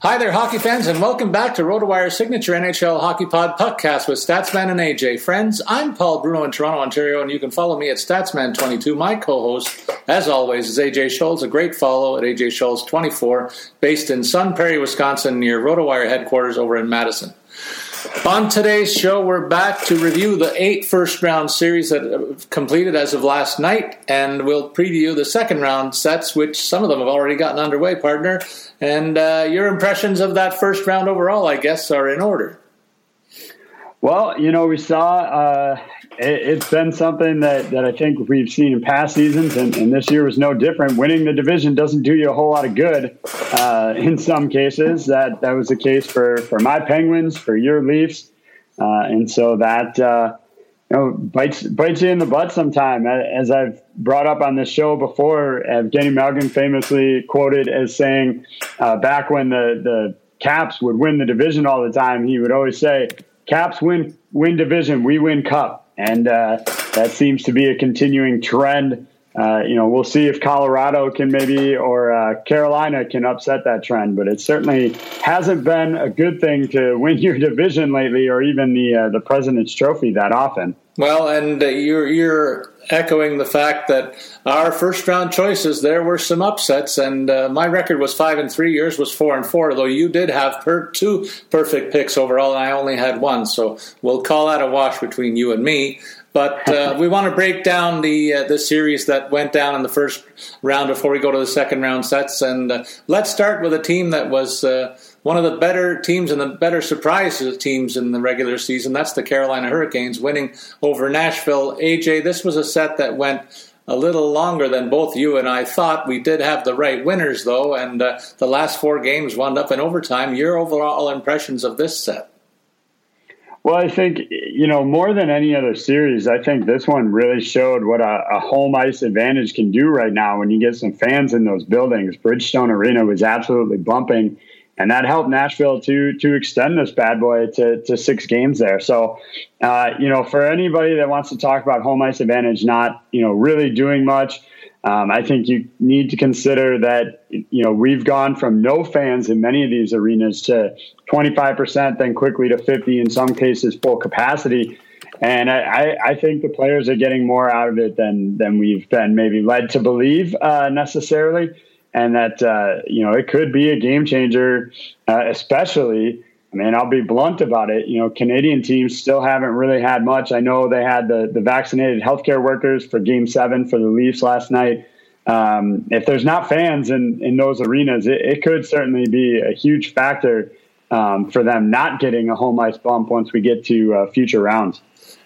Hi there, hockey fans, and welcome back to RotoWire Signature NHL Hockey Pod podcast with Statsman and AJ. Friends, I'm Paul Bruno in Toronto, Ontario, and you can follow me at Statsman22. My co-host, as always, is AJ Scholz. A great follow at AJ Scholz24, based in Sun Prairie, Wisconsin, near RotoWire headquarters over in Madison. On today's show, we're back to review the eight first round series that completed as of last night, and we'll preview the second round sets, which some of them have already gotten underway, partner. And uh, your impressions of that first round overall, I guess, are in order. Well, you know, we saw uh, it, has been something that, that I think we've seen in past seasons, and, and, this year was no different. Winning the division doesn't do you a whole lot of good uh, in some cases. That that was the case for, for my Penguins, for your Leafs, uh, and so that uh, you know bites bites you in the butt sometime. As I've brought up on this show before, Evgeny Malkin famously quoted as saying, uh, back when the the Caps would win the division all the time, he would always say, "Caps win win division, we win cup." And uh, that seems to be a continuing trend. Uh, you know, we'll see if Colorado can maybe or uh, Carolina can upset that trend, but it certainly hasn't been a good thing to win your division lately, or even the uh, the President's Trophy that often. Well, and uh, you're you're echoing the fact that our first round choices there were some upsets, and uh, my record was five and three. Yours was four and four, though you did have per- two perfect picks overall, and I only had one. So we'll call that a wash between you and me. But uh, we want to break down the uh, the series that went down in the first round before we go to the second round sets. And uh, let's start with a team that was uh, one of the better teams and the better surprise teams in the regular season. That's the Carolina Hurricanes winning over Nashville. AJ, this was a set that went a little longer than both you and I thought. We did have the right winners, though, and uh, the last four games wound up in overtime. Your overall impressions of this set? Well, I think, you know, more than any other series, I think this one really showed what a, a, home ice advantage can do right now when you get some fans in those buildings. Bridgestone Arena was absolutely bumping, and that helped Nashville to to extend this bad boy to, to six games there. So, uh, you know, for anybody that wants to talk about home ice advantage not, you know, really doing much – um, I think you need to consider that you know we've gone from no fans in many of these arenas to 25%, then quickly to 50, in some cases full capacity. And I, I think the players are getting more out of it than than we've been maybe led to believe uh, necessarily, and that uh, you know it could be a game changer, uh, especially I mean, I'll be blunt about it. You know, Canadian teams still haven't really had much. I know they had the, the vaccinated healthcare workers for game seven for the Leafs last night. Um, if there's not fans in, in those arenas, it, it could certainly be a huge factor um, for them not getting a home ice bump once we get to uh, future rounds.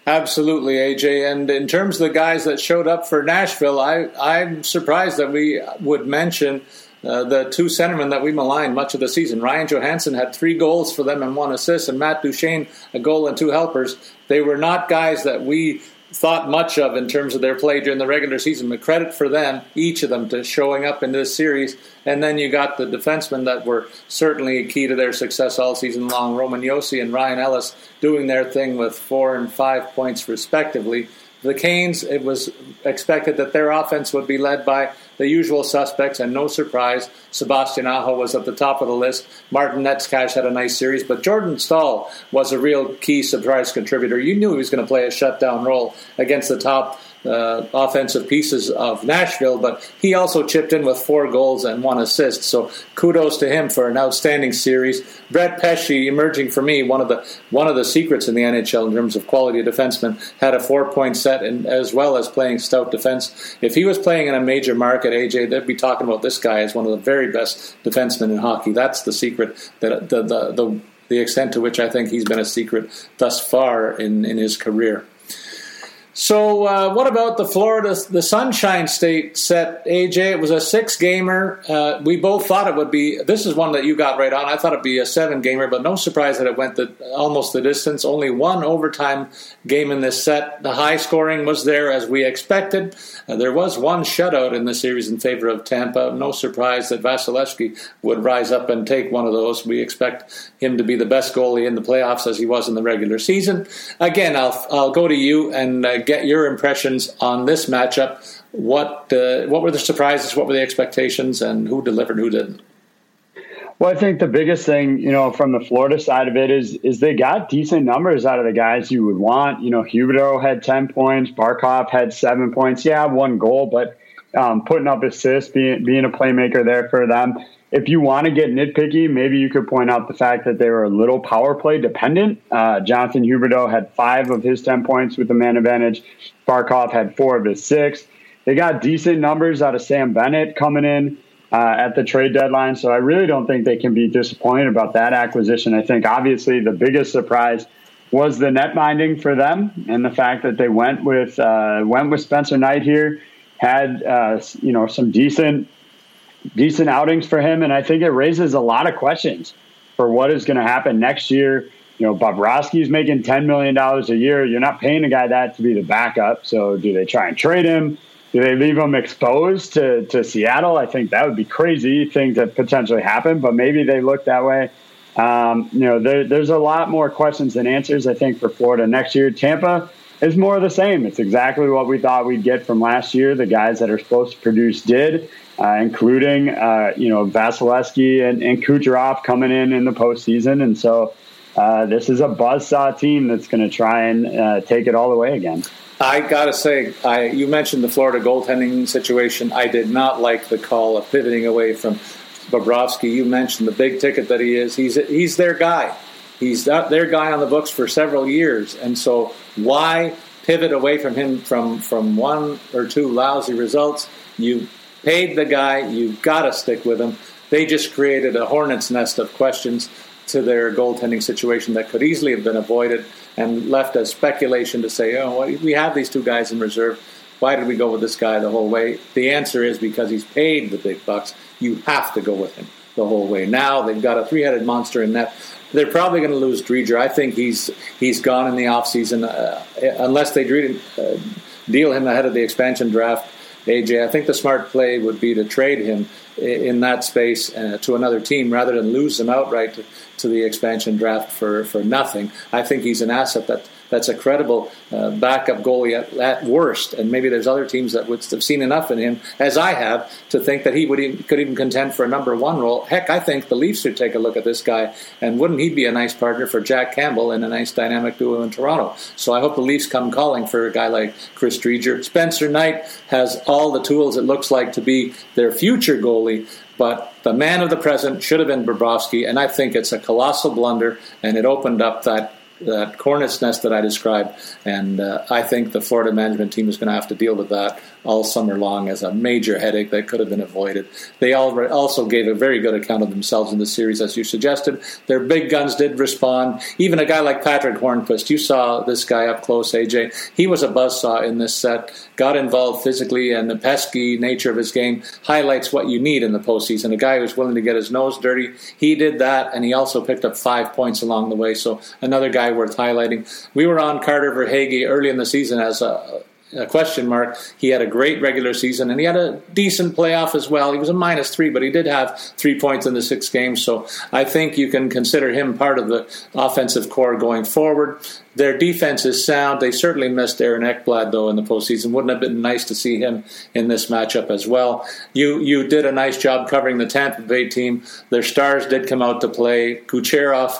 Absolutely, AJ. And in terms of the guys that showed up for Nashville, I, I'm surprised that we would mention uh, the two centermen that we maligned much of the season. Ryan Johansen had three goals for them and one assist, and Matt Duchene a goal and two helpers. They were not guys that we thought much of in terms of their play during the regular season. But credit for them, each of them, to showing up in this series. And then you got the defensemen that were certainly key to their success all season long. Roman Josi and Ryan Ellis doing their thing with four and five points respectively. The Canes, it was expected that their offense would be led by the usual suspects, and no surprise, Sebastian Aho was at the top of the list. Martin Necas had a nice series, but Jordan Staal was a real key surprise contributor. You knew he was going to play a shutdown role against the top uh, offensive pieces of Nashville, but he also chipped in with four goals and one assist. So kudos to him for an outstanding series. Brett Pesce, emerging for me, one of the one of the secrets in the NHL in terms of quality of defenseman, had a four point set and as well as playing stout defense. If he was playing in a major market, AJ, they'd be talking about this guy as one of the very best defensemen in hockey. That's the secret that the the, the the extent to which I think he's been a secret thus far in, in his career. So, uh, what about the Florida, the Sunshine State set, AJ? It was a six gamer. Uh, we both thought it would be. This is one that you got right on. I thought it'd be a seven gamer, but no surprise that it went the, almost the distance. Only one overtime game in this set. The high scoring was there as we expected. Uh, there was one shutout in the series in favor of Tampa. No surprise that Vasilevskiy would rise up and take one of those. We expect him to be the best goalie in the playoffs as he was in the regular season. Again, I'll I'll go to you and uh, get your impressions on this matchup. What uh, what were the surprises? What were the expectations? And who delivered? Who didn't? Well, I think the biggest thing, you know, from the Florida side of it is is they got decent numbers out of the guys you would want. You know, Huberdeau had ten points, Barkov had seven points. Yeah, one goal, but um, putting up assists, being being a playmaker there for them if you want to get nitpicky, maybe you could point out the fact that they were a little power play dependent. Uh, Jonathan Huberdeau had five of his 10 points with the man advantage. Barkov had four of his six. They got decent numbers out of Sam Bennett coming in uh, at the trade deadline. So I really don't think they can be disappointed about that acquisition. I think obviously the biggest surprise was the net minding for them and the fact that they went with uh, went with Spencer Knight here. Had uh, you know some decent decent outings for him, and I think it raises a lot of questions for what is going to happen next year. You know, Bobrovsky's making ten million dollars a year. You're not paying a guy that to be the backup. So, do they try and trade him? Do they leave him exposed to, to Seattle? I think that would be crazy things that potentially happen, but maybe they look that way. Um, you know, there, there's a lot more questions than answers, I think, for Florida next year. Tampa is more of the same. It's exactly what we thought we'd get from last year. The guys that are supposed to produce did uh, including uh, you know Vasilevskiy and, and Kucherov coming in in the postseason, and so uh, this is a buzzsaw team that's going to try and uh, take it all the way again. I gotta say, I, you mentioned the Florida goaltending situation. I did not like the call of pivoting away from Bobrovsky. You mentioned the big ticket that he is. He's he's their guy. He's their guy on the books for several years, and so why pivot away from him from from one or two lousy results? You paid the guy, you've got to stick with him. They just created a hornet's nest of questions to their goaltending situation that could easily have been avoided and left as speculation to say, oh, well, we have these two guys in reserve. Why did we go with this guy the whole way? The answer is because he's paid the big bucks. You have to go with him the whole way. Now they've got a three-headed monster in net. They're probably going to lose Driedger. I think he's he's gone in the offseason uh, unless they uh, deal him ahead of the expansion draft AJ. I think the smart play would be to trade him in that space uh, to another team rather than lose him outright to, to, the expansion draft for, for nothing. I think he's an asset that that's a credible uh, backup goalie at, at, worst. And maybe there's other teams that would have seen enough in him, as I have, to think that he would even, could even contend for a number one role. Heck, I think the Leafs should take a look at this guy. And wouldn't he be a nice partner for Jack Campbell and a nice dynamic duo in Toronto? So I hope the Leafs come calling for a guy like Chris Driedger. Spencer Knight has all the tools it looks like to be their future goalie. But the man of the present should have been Bobrovsky, and I think it's a colossal blunder, and it opened up that that cornet's nest that I described. And uh, I think the Florida management team is going to have to deal with that all summer long as a major headache that could have been avoided. They also gave a very good account of themselves in the series, as you suggested. Their big guns did respond. Even a guy like Patrick Hornqvist, you saw this guy up close, AJ. He was a buzzsaw in this set, got involved physically, and the pesky nature of his game highlights what you need in the postseason. A guy who's willing to get his nose dirty. He did that, and he also picked up five points along the way. So another guy worth highlighting. We were on Carter Verhaeghe early in the season as a a question mark. He had a great regular season and he had a decent playoff as well. He was a minus three, but he did have three points in the six games. So I think you can consider him part of the offensive core going forward. Their defense is sound. They certainly missed Aaron Ekblad though in the postseason. Wouldn't have been nice to see him in this matchup as well. You you did a nice job covering the Tampa Bay team. Their stars did come out to play. Kucherov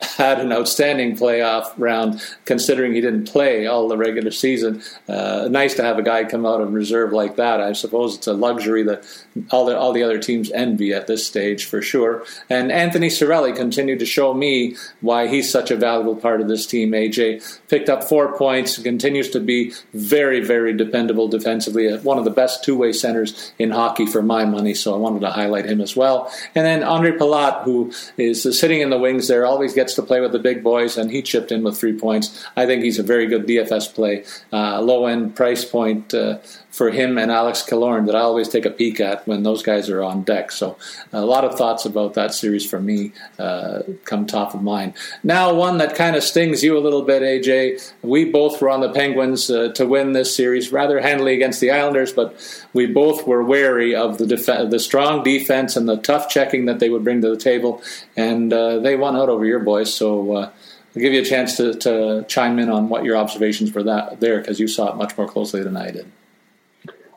had an outstanding playoff round, considering he didn't play all the regular season. Uh, nice to have a guy come out of reserve like that. I suppose it's a luxury that all the all the other teams envy at this stage for sure. And Anthony Cirelli continued to show me why he's such a valuable part of this team. AJ picked up four points, continues to be very very dependable defensively. One of the best two way centers in hockey for my money. So I wanted to highlight him as well. And then Andre Palat, who is sitting in the wings there, always gets to play with the big boys, and he chipped in with three points. I think he's a very good DFS play, uh, low end price point. Uh, for him and Alex Killorn that I always take a peek at when those guys are on deck. So a lot of thoughts about that series for me uh, come top of mind. Now, one that kind of stings you a little bit, AJ. We both were on the Penguins uh, to win this series rather handily against the Islanders, but we both were wary of the def- the strong defense and the tough checking that they would bring to the table, and uh, they won out over your boys. So. Uh, I'll give you a chance to, to chime in on what your observations were that there because you saw it much more closely than I did.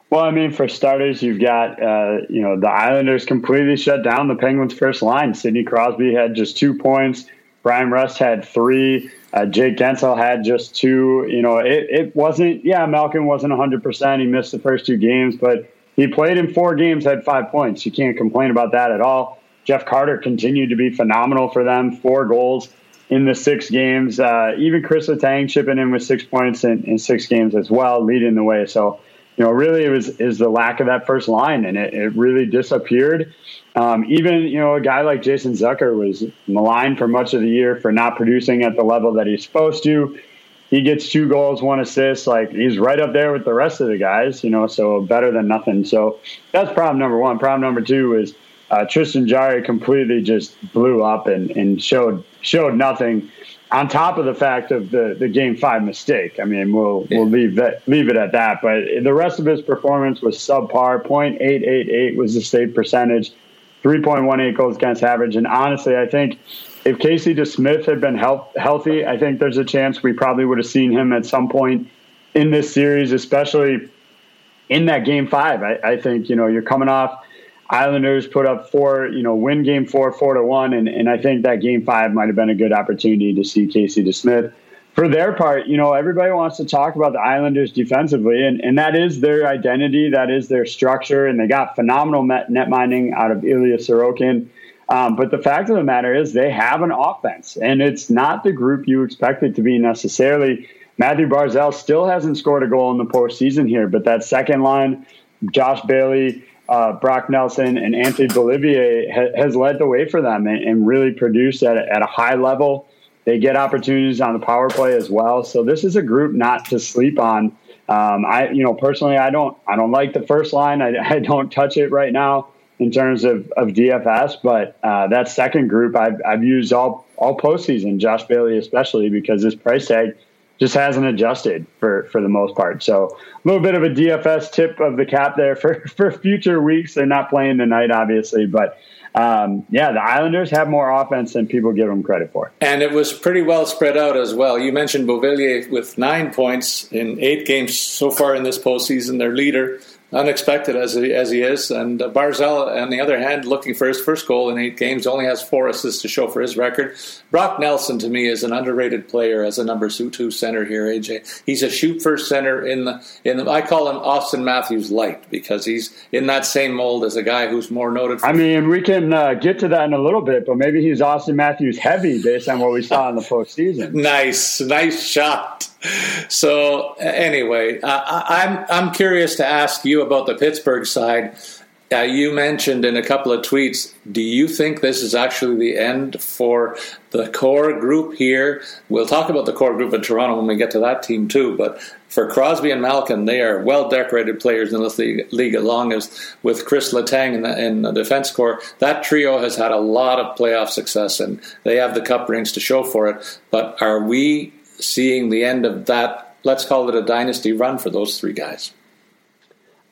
Well, I mean, for starters, you've got uh, you know the Islanders completely shut down the Penguins' first line. Sidney Crosby had just two points. Bryan Rust had three. Uh, Jake Guentzel had just two. You know, it, it wasn't. Yeah, Malkin wasn't 100. percent He missed the first two games, but he played in four games, had five points. You can't complain about that at all. Jeff Carter continued to be phenomenal for them. Four goals in the six games. Uh, even Chris Letang chipping in with six points in, in six games as well, leading the way. So you know, really it was is the lack of that first line, and it, it really disappeared. Um, even you know, a guy like Jason Zucker was maligned for much of the year for not producing at the level that he's supposed to. He gets two goals, one assist. Like he's right up there with the rest of the guys, you know. So better than nothing. So that's problem number one. Problem number two is uh, Tristan Jarry completely just blew up and, and showed showed nothing on top of the fact of the, the game five mistake. I mean, we'll yeah. we'll leave that leave it at that. But the rest of his performance was subpar. 0.888 was the save percentage, 3.18 goals against average. And honestly, I think if Casey DeSmith had been health, healthy, I think there's a chance we probably would have seen him at some point in this series, especially in that game five. I, I think you know you're coming off Islanders put up four, you know, win game four, four to one. And, and I think that game five might have been a good opportunity to see Casey DeSmith. For their part, you know, everybody wants to talk about the Islanders defensively, and, and that is their identity, that is their structure, and they got phenomenal net, net minding out of Ilya Sorokin. Um, but the fact of the matter is, they have an offense, and it's not the group you expect it to be necessarily. Mathew Barzal still hasn't scored a goal in the postseason here, but that second line, Josh Bailey, uh, Brock Nelson and Anthony Beauvillier ha- has led the way for them and, and really produced at a, at a high level. They get opportunities on the power play as well. So this is a group not to sleep on. Um, I, you know, personally, I don't, I don't like the first line. I, I don't touch it right now in terms of, of DFS, but uh, that second group I've, I've used all all postseason. Josh Bailey especially because this price tag just hasn't adjusted for for the most part. So a little bit of a DFS tip of the cap there for for future weeks. They're not playing tonight, obviously, but um, yeah, the Islanders have more offense than people give them credit for. And it was pretty well spread out as well. You mentioned Beauvillier with nine points in eight games so far in this postseason, their leader unexpected as he, as he is. And uh, Barzal, on the other hand, looking for his first goal in eight games, only has four assists to show for his record. Brock Nelson, to me, is an underrated player as a number two center here. AJ, he's a shoot first center in the in the. I call him Auston Matthews light because he's in that same mold as a guy who's more noted. I mean, we can uh, get to that in a little bit, but maybe he's Auston Matthews heavy based on what we saw in the postseason. nice, nice shot. So anyway, uh, I'm I'm curious to ask you about the Pittsburgh side. Uh, you mentioned in a couple of tweets. Do you think this is actually the end for the core group here? We'll talk about the core group in Toronto when we get to that team too. But for Crosby and Malkin, they are well decorated players in this league, league along as with Chris Letang in the, in the defense core. That trio has had a lot of playoff success, and they have the cup rings to show for it. But are we seeing the end of that, let's call it a dynasty run for those three guys?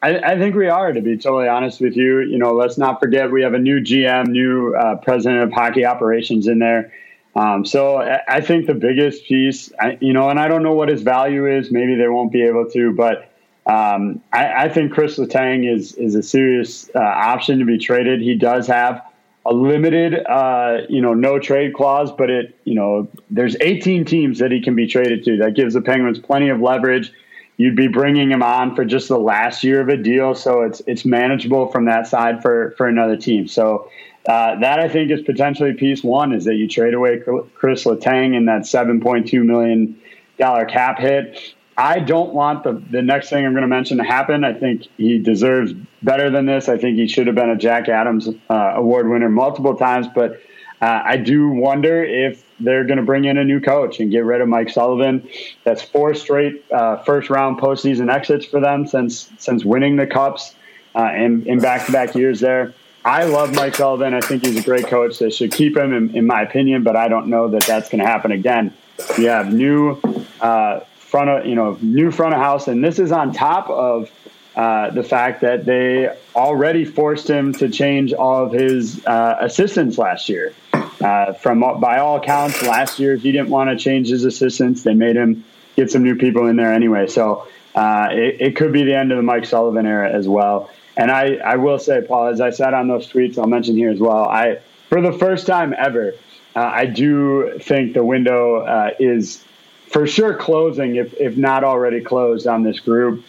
I, I, think we are, to be totally honest with you. You know, let's not forget we have a new GM, new uh, president of hockey operations in there. Um, so I, I, think the biggest piece, I, you know, and I don't know what his value is. Maybe they won't be able to, but um, I, think Chris Letang is is a serious uh, option to be traded. He does have a limited, uh, you know, no trade clause, but it, you know, there's 18 teams that he can be traded to. That gives the Penguins plenty of leverage. You'd be bringing him on for just the last year of a deal, so it's it's manageable from that side for for another team. So uh, that I think is potentially piece one is that you trade away Chris Letang in that 7.2 million dollar cap hit. I don't want the, the next thing I'm going to mention to happen. I think he deserves better than this. I think he should have been a Jack Adams uh, Award winner multiple times, but uh, I do wonder if they're going to bring in a new coach and get rid of Mike Sullivan. That's four straight uh, first round postseason exits for them since since winning the cups uh, in, in back-to-back years there. I love Mike Sullivan. I think he's a great coach. They should keep him, in, in my opinion, but I don't know that that's going to happen again. You have new uh, front of you know new front of house, and this is on top of uh, the fact that they already forced him to change all of his uh, assistants last year. Uh, from by all accounts, last year if he didn't want to change his assistants. They made him get some new people in there anyway. So uh, it, it, could be the end of the Mike Sullivan era as well. And I, I will say, Paul, as I said on those tweets, I'll mention here as well. I for the first time ever, uh, I do think the window uh, is for sure closing, if if not already closed on this group.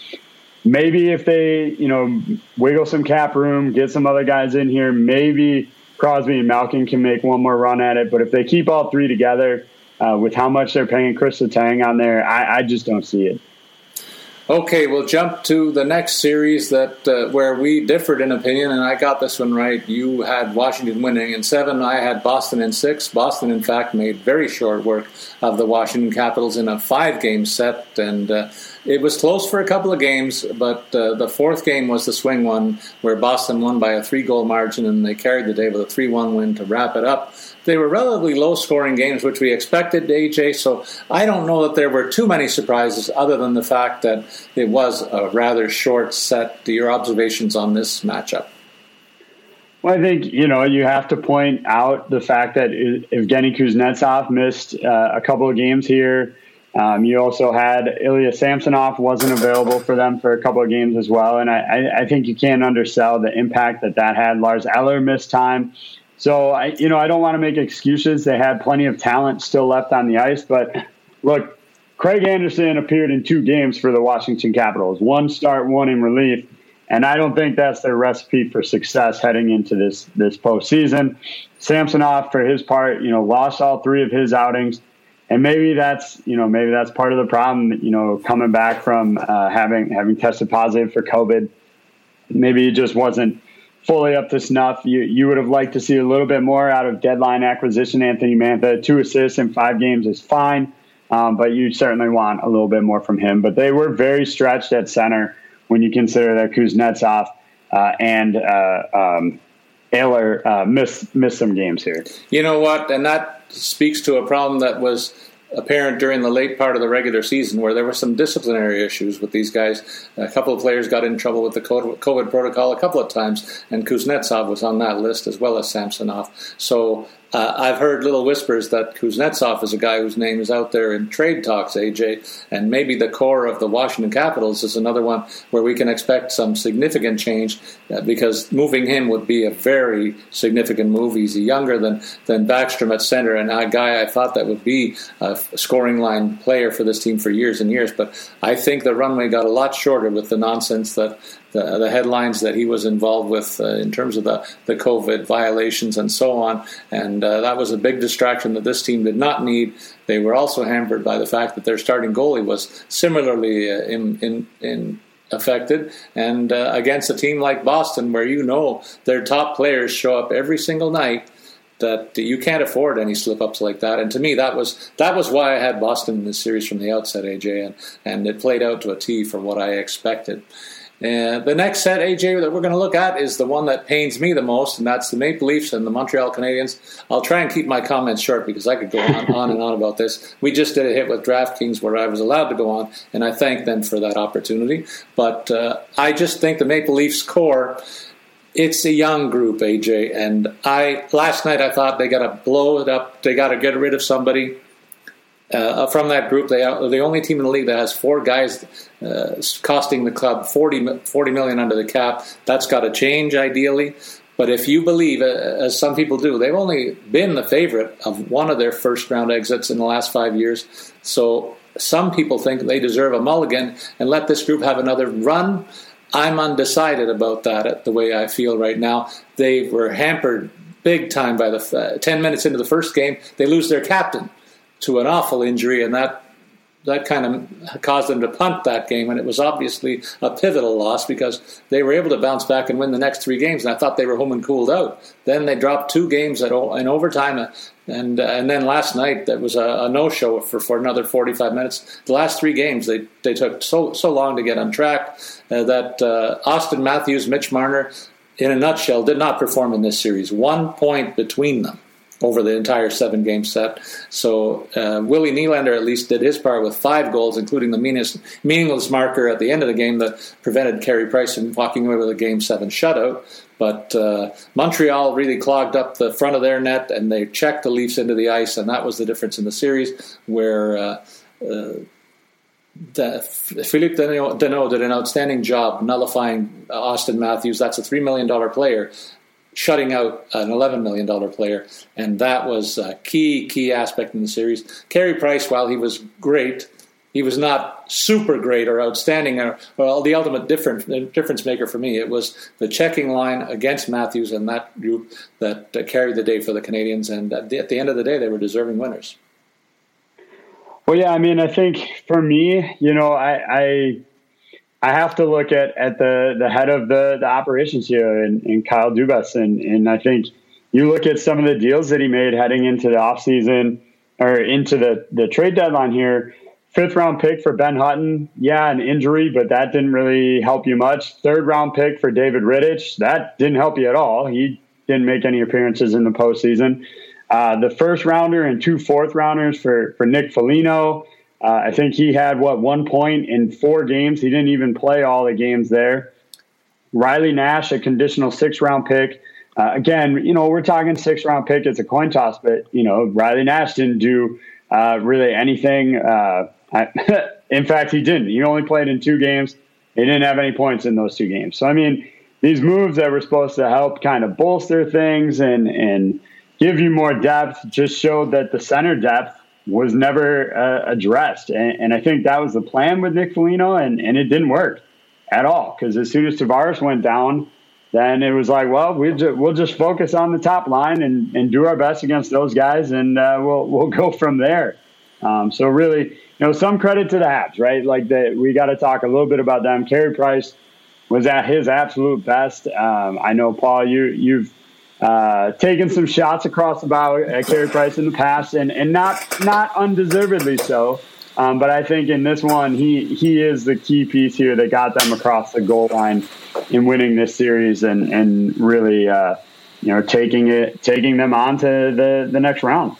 Maybe if they, you know, wiggle some cap room, get some other guys in here, maybe Crosby and Malkin can make one more run at it. But if they keep all three together, uh, with how much they're paying Chris Letang on there, I, I just don't see it. Okay, we'll jump to the next series that uh, where we differed in opinion, and I got this one right. You had Washington winning in seven. I had Boston in six. Boston, in fact, made very short work of the Washington Capitals in a five-game set, and uh, it was close for a couple of games. But uh, the fourth game was the swing one, where Boston won by a three-goal margin, and they carried the day with a three-one win to wrap it up. They were relatively low scoring games, which we expected, AJ. So I don't know that there were too many surprises other than the fact that it was a rather short set. Your observations on this matchup? Well, I think you know you have to point out the fact that Evgeny Kuznetsov missed uh, a couple of games here. Um, you also had Ilya Samsonov wasn't available for them for a couple of games as well, and I, I think you can't undersell the impact that that had. Lars Eller missed time. So I, you know, I don't want to make excuses. They had plenty of talent still left on the ice, but look, Craig Anderson appeared in two games for the Washington Capitals, one start, one in relief, and I don't think that's their recipe for success heading into this this postseason. Samsonov, for his part, you know, lost all three of his outings, and maybe that's you know maybe that's part of the problem. You know, coming back from uh, having having tested positive for COVID, maybe he just wasn't fully up to snuff. You you would have liked to see a little bit more out of deadline acquisition. Anthony Mantha, two assists in five games is fine, um, but you certainly want a little bit more from him. But they were very stretched at center when you consider that Kuznetsov uh, and uh, um, Eller uh, missed missed some games here. You know what, and that speaks to a problem that was apparent during the late part of the regular season where there were some disciplinary issues with these guys. A couple of players got in trouble with the COVID protocol a couple of times, and Kuznetsov was on that list as well as Samsonov. So uh, I've heard little whispers that Kuznetsov is a guy whose name is out there in trade talks, AJ, and maybe the core of the Washington Capitals is another one where we can expect some significant change uh, because moving him would be a very significant move. He's younger than, than Backstrom at center, and a guy I thought that would be a scoring line player for this team for years and years. But I think the runway got a lot shorter with the nonsense that the, the headlines that he was involved with uh, in terms of the, the COVID violations and so on. And uh, that was a big distraction that this team did not need. They were also hampered by the fact that their starting goalie was similarly uh, in, in, in affected. And uh, against a team like Boston, where you know their top players show up every single night, that you can't afford any slip ups like that. And to me, that was that was why I had Boston in this series from the outset, AJ, and and it played out to a T for what I expected. And the next set, AJ, that we're going to look at is the one that pains me the most, and that's the Maple Leafs and the Montreal Canadiens. I'll try and keep my comments short because I could go on, on and on about this. We just did a hit with DraftKings where I was allowed to go on, and I thank them for that opportunity. But uh, I just think the Maple Leafs core it's a young group, AJ. And I last night I thought they got to blow it up. They got to get rid of somebody uh, from that group. They are the only team in the league that has four guys uh, costing the club 40, 40 million under the cap. That's got to change ideally. But if you believe, uh, as some people do, they've only been the favorite of one of their first round exits in the last five years. So some people think they deserve a mulligan and let this group have another run. I'm undecided about that the way I feel right now. They were hampered big time by the uh, 10 minutes into the first game. They lose their captain to an awful injury, and that that kind of caused them to punt that game, and it was obviously a pivotal loss because they were able to bounce back and win the next three games. And I thought they were home and cooled out. Then they dropped two games at in overtime, and and then last night that was a, a no show for, for another 45 minutes. The last three games they, they took so so long to get on track uh, that uh, Auston Matthews, Mitch Marner, in a nutshell, did not perform in this series. One point between them over the entire seven game set. So uh, Willie Nylander at least did his part with five goals, including the meanest, meaningless marker at the end of the game that prevented Carey Price from walking away with a game seven shutout. But uh, Montreal really clogged up the front of their net and they checked the Leafs into the ice, and that was the difference in the series where. Uh, uh Philippe Danault did an outstanding job nullifying Auston Matthews. That's a $3 million player shutting out an $11 million player, and that was a key, key aspect in the series. Carey Price, while he was great, he was not super great or outstanding or well the ultimate difference difference maker for me it was the checking line against Matthews and that group that carried the day for the Canadians and at the, at the end of the day they were deserving winners. Well, yeah, I mean, I think for me, you know, I, I I have to look at, at the, the head of the, the operations here and, and Kyle Dubas. And, and I think you look at some of the deals that he made heading into the offseason or into the, the trade deadline here. Fifth round pick for Ben Hutton. Yeah, an injury, but that didn't really help you much. Third round pick for David Rittich. That didn't help you at all. He didn't make any appearances in the postseason. Uh, the first rounder and two fourth rounders for, for Nick Foligno. Uh, I think he had what one point in four games. He didn't even play all the games there. Riley Nash, a conditional six round pick. Uh, again, you know, we're talking six round pick. It's a coin toss, but you know, Riley Nash didn't do uh, really anything. Uh, I, in fact, he didn't. He only played in two games. He didn't have any points in those two games. So I mean, these moves that were supposed to help kind of bolster things and and give you more depth just showed that the center depth was never uh, addressed. And, and, I think that was the plan with Nick Foligno, and, and it didn't work at all. Because as soon as Tavares went down, then it was like, well, we'll, ju- we'll just focus on the top line and, and do our best against those guys, and uh, we'll we'll go from there. Um, so really, you know, some credit to the Habs, right? Like the, we got to talk a little bit about them. Carey Price was at his absolute best. Um, I know, Paul, you you've uh, taken some shots across the bow at Carey Price in the past, and, and not not undeservedly so. Um, but I think in this one, he he is the key piece here that got them across the goal line in winning this series and and really uh, you know taking it taking them on to the the next round.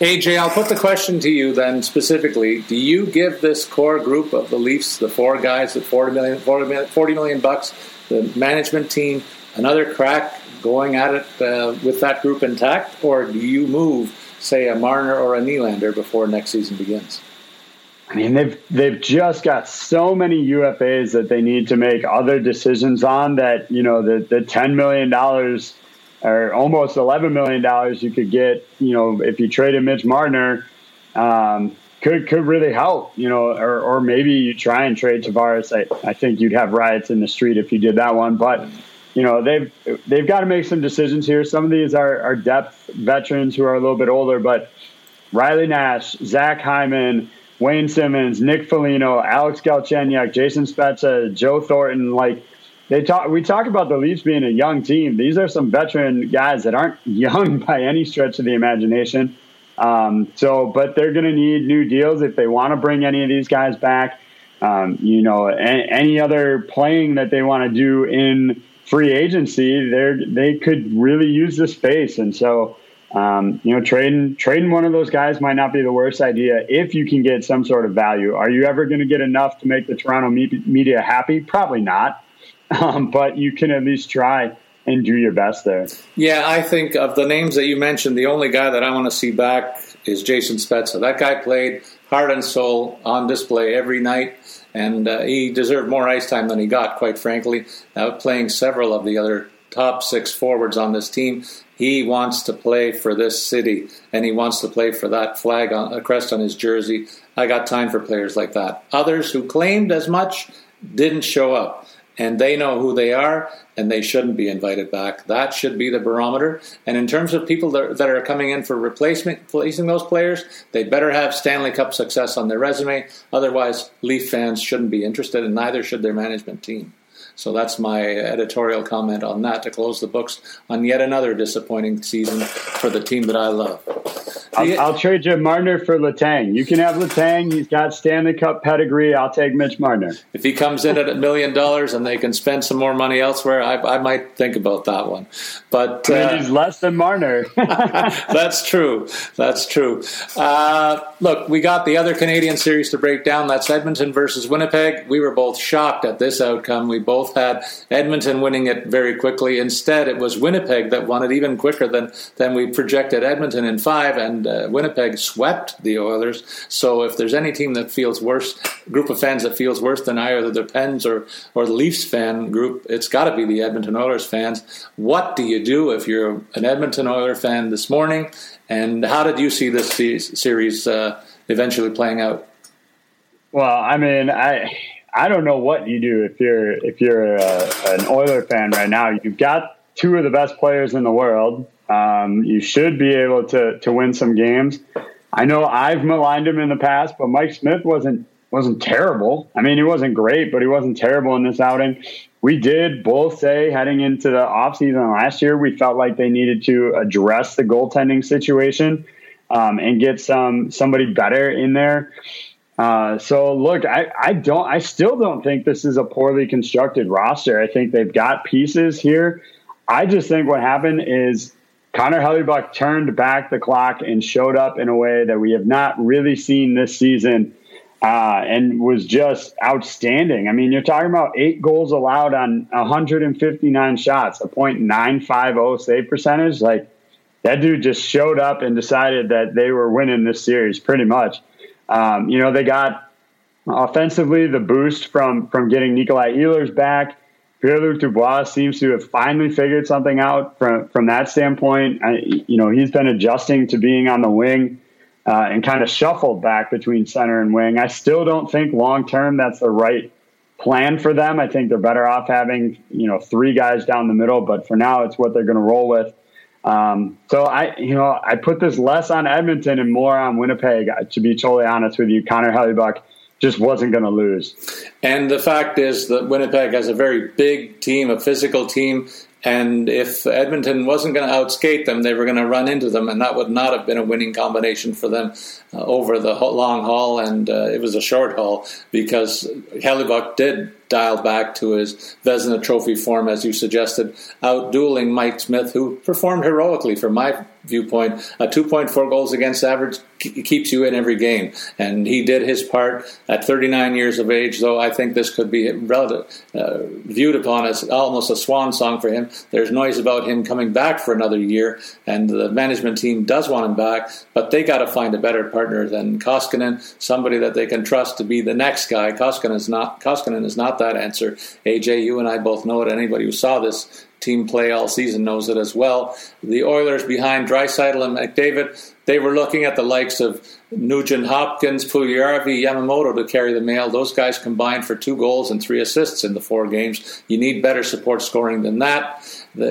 AJ, I'll put the question to you then specifically. Do you give this core group of the Leafs, the four guys at 40 million, 40 million, 40 million bucks, the management team, another crack going at it uh, with that group intact, or do you move, say, a Marner or a Nylander before next season begins? I mean, they've they've just got so many UFAs that they need to make other decisions on. That you know, the the ten million dollars or almost eleven million dollars you could get, you know, if you traded Mitch Marner, um, could could really help. You know, or or maybe you try and trade Tavares. I I think you'd have riots in the street if you did that one, but you know they've they've got to make some decisions here. Some of these are, are depth veterans who are a little bit older, but Riley Nash, Zach Hyman, Wayne Simmonds, Nick Foligno, Alex Galchenyuk, Jason Spezza, Joe Thornton, like they talk we talk about the Leafs being a young team. These are some veteran guys that aren't young by any stretch of the imagination. Um, so, but they're going to need new deals if they want to bring any of these guys back. Um, you know, any, any other playing that they want to do in free agency, they they could really use the space, and so um, you know trading trading one of those guys might not be the worst idea if you can get some sort of value. Are you ever going to get enough to make the Toronto media happy? Probably not, um, but you can at least try and do your best there. Yeah, I think of the names that you mentioned, the only guy that I want to see back is Jason Spezza. That guy played heart and soul on display every night and uh, he deserved more ice time than he got, quite frankly. Uh, playing several of the other top six forwards on this team, he wants to play for this city, and he wants to play for that flag on a crest on his jersey. I got time for players like that. Others who claimed as much didn't show up and they know who they are and they shouldn't be invited back. That should be the barometer. And in terms of people that are coming in for replacement, replacing those players, they better have Stanley Cup success on their resume. Otherwise, Leaf fans shouldn't be interested, and neither should their management team. So that's my editorial comment on that to close the books on yet another disappointing season for the team that I love. I'll, I'll, trade you Marner for Letang. You can have Letang. He's got Stanley Cup pedigree. I'll take Mitch Marner. If he comes in at a million dollars and they can spend some more money elsewhere, I, I might think about that one. But uh, he's less than Marner. that's true. That's true. Uh, look, we got the other Canadian series to break down. That's Edmonton versus Winnipeg. We were both shocked at this outcome. We both had Edmonton winning it very quickly. Instead, it was Winnipeg that won it even quicker than than we projected Edmonton in five and uh, Winnipeg swept the Oilers. So if there's any team that feels worse, group of fans that feels worse than I, either the Pens or or the Leafs fan group, it's got to be the Edmonton Oilers fans. What do you do if you're an Edmonton Oiler fan this morning? And how did you see this series uh, eventually playing out? Well, I mean, I I don't know what you do if you're if you're a, an Oiler fan right now. You've got two of the best players in the world. Um, you should be able to to win some games. I know I've maligned him in the past, but Mike Smith wasn't wasn't terrible. I mean, he wasn't great, but he wasn't terrible in this outing. We did both say heading into the offseason last year, we felt like they needed to address the goaltending situation um, and get some somebody better in there. Uh, so look, I, I don't, I still don't think this is a poorly constructed roster. I think they've got pieces here. I just think what happened is Connor Hellebuyck turned back the clock and showed up in a way that we have not really seen this season uh, and was just outstanding. I mean, you're talking about eight goals allowed on 159 shots, a .950 save percentage. Like that dude just showed up and decided that they were winning this series pretty much. Um, you know, they got offensively the boost from from getting Nikolai Ehlers back. Pierre-Luc Dubois seems to have finally figured something out from from that standpoint. I, you know, he's been adjusting to being on the wing uh, and kind of shuffled back between center and wing. I still don't think long term that's the right plan for them. I think they're better off having you know three guys down the middle, but for now, it's what they're going to roll with. Um, so I, you know, I put this less on Edmonton and more on Winnipeg. To be totally honest with you, Connor Hellebuyck just wasn't going to lose. And the fact is that Winnipeg has a very big team, a physical team. And if Edmonton wasn't going to outskate them, they were going to run into them, and that would not have been a winning combination for them uh, over the long haul. And uh, it was a short haul because Hellebuyck did dial back to his Vezina Trophy form, as you suggested, outdueling Mike Smith, who performed heroically for my viewpoint. A 2.4 goals against average keeps you in every game, and he did his part at 39 years of age. Though I think this could be relative, uh, viewed upon as almost a swan song for him. There's noise about him coming back for another year, and the management team does want him back, but they got to find a better partner than Koskinen, somebody that they can trust to be the next guy. Koskinen is not Koskinen is not that answer. AJ, you and I both know it. Anybody who saw this team play all season knows it as well. The Oilers behind Draisaitl and McDavid, they were looking at the likes of Nugent Hopkins, Puljujarvi, Yamamoto to carry the mail. Those guys combined for two goals and three assists in the four games. You need better support scoring than that.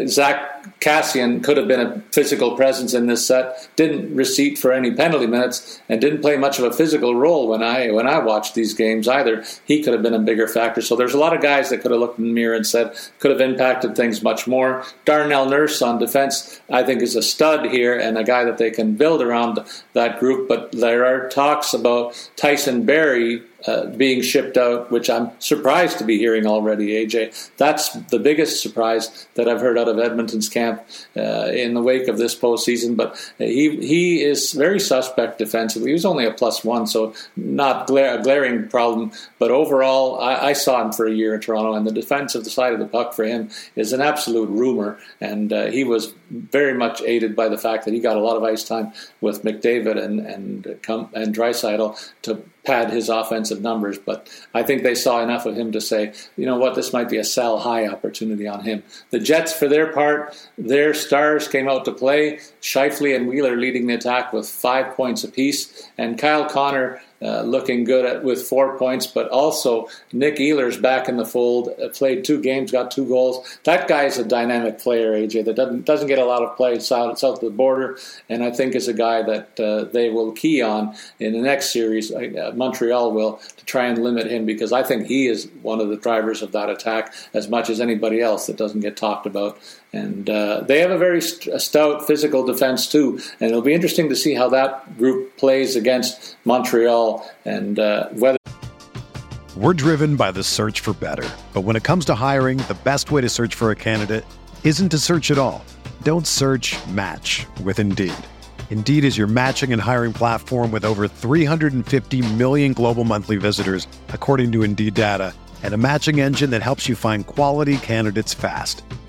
Zack Kassian could have been a physical presence in this set. Didn't receipt for any penalty minutes and didn't play much of a physical role when I when I watched these games either. He could have been a bigger factor. So there's a lot of guys that could have looked in the mirror and said could have impacted things much more. Darnell Nurse on defense, I think, is a stud here and a guy that they can build around that group. But there are talks about Tyson Barrie uh, being shipped out, which I'm surprised to be hearing already, AJ. That's the biggest surprise that I've heard out of Edmonton's camp uh, in the wake of this postseason. But he he is very suspect defensively. He was only a plus one, so not gla- a glaring problem. But overall, I, I, saw him for a year in Toronto, and the defensive side of the puck for him is an absolute rumor. And uh, he was very much aided by the fact that he got a lot of ice time with McDavid and and and Draisaitl to pad his offensive numbers, but I think they saw enough of him to say, you know what, this might be a sell high opportunity on him. The Jets, for their part, their stars came out to play. Scheifele and Wheeler leading the attack with five points apiece, and Kyle Connor uh, looking good at, with four points, but also Nick Ehlers back in the fold. Uh, played two games, got two goals. That guy is a dynamic player, AJ. That doesn't doesn't get a lot of play south south of the border, and I think is a guy that uh, they will key on in the next series. Uh, Montreal will to try and limit him because I think he is one of the drivers of that attack as much as anybody else that doesn't get talked about. And uh, they have a very st- stout physical defense too, and it'll be interesting to see how that group plays against Montreal and uh, whether. We're driven by the search for better, but when it comes to hiring, the best way to search for a candidate isn't to search at all. Don't search. Match with Indeed. Indeed is your matching and hiring platform with over 350 million global monthly visitors, according to Indeed data, and a matching engine that helps you find quality candidates fast.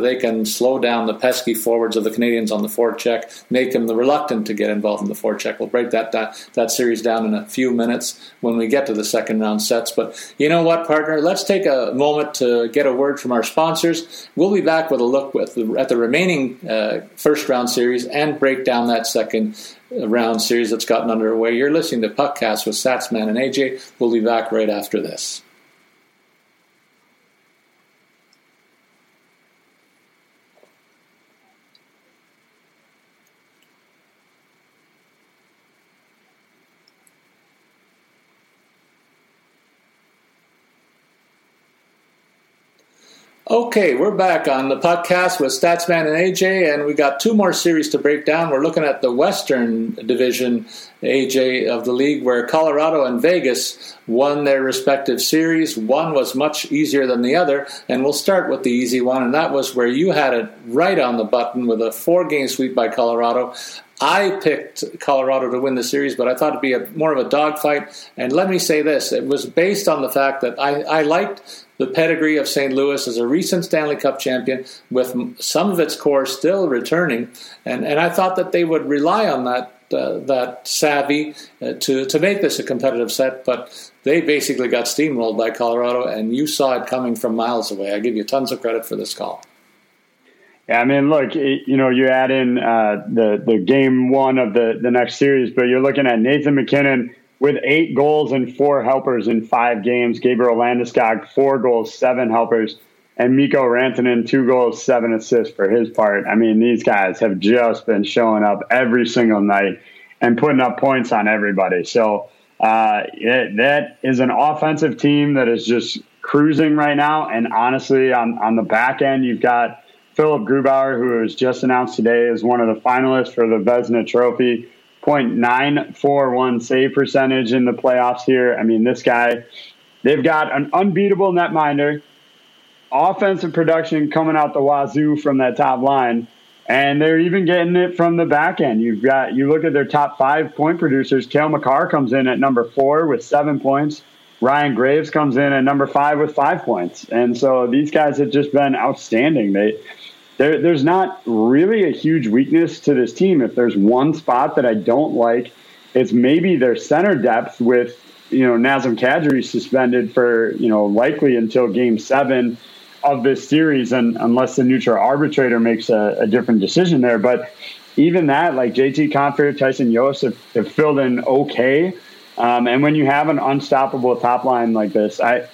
they can slow down the pesky forwards of the Canadiens on the forecheck, make them the reluctant to get involved in the forecheck. We'll break that, that that series down in a few minutes when we get to the second round sets. But you know what, partner? Let's take a moment to get a word from our sponsors. We'll be back with a look with the, at the remaining uh, first round series and break down that second round series that's gotten underway. You're listening to Puckcast with Statsman and AJ. We'll be back right after this. Okay, we're back on the podcast with Statsman and AJ, and we got two more series to break down. We're looking at the Western Division, AJ, of the league, where Colorado and Vegas won their respective series. One was much easier than the other, and we'll start with the easy one, and that was where you had it right on the button with a four game sweep by Colorado. I picked Colorado to win the series, but I thought it'd be a, more of a dogfight. And let me say this: it was based on the fact that I, I liked the pedigree of St. Louis as a recent Stanley Cup champion, with some of its core still returning, and and I thought that they would rely on that uh, that savvy uh, to to make this a competitive set, but they basically got steamrolled by Colorado, and you saw it coming from miles away. I give you tons of credit for this call. Yeah, I mean, look, you know, you add in uh, the the game one of the the next series, but you're looking at Nathan MacKinnon with eight goals and four helpers in five games. Gabriel Landeskog, four goals, seven helpers, and Mikko Rantanen, two goals, seven assists for his part. I mean, these guys have just been showing up every single night and putting up points on everybody. So uh, it, that is an offensive team that is just cruising right now. And honestly, on on the back end, you've got Philipp Grubauer, who was just announced today as one of the finalists for the Vezina Trophy. 0.941 save percentage in the playoffs here. I mean, this guy, they've got an unbeatable netminder, offensive production coming out the wazoo from that top line, and they're even getting it from the back end. You've got, you look at their top five point producers, Cale Makar comes in at number four with seven points. Ryan Graves comes in at number five with five points. And so these guys have just been outstanding. They, there, there's not really a huge weakness to this team. If there's one spot that I don't like, it's maybe their center depth with you know Nazem Kadri suspended for you know likely until Game Seven of this series, and unless the neutral arbitrator makes a, a different decision there. But even that, like JT Compher, Tyson Jost have, have filled in okay. Um, and when you have an unstoppable top line like this, I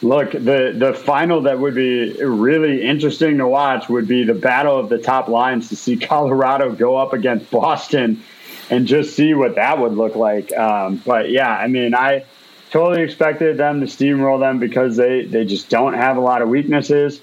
Look, the the final that would be really interesting to watch would be the battle of the top lines to see Colorado go up against Boston and just see what that would look like. Um, but yeah, I mean, I totally expected them to steamroll them because they, they just don't have a lot of weaknesses.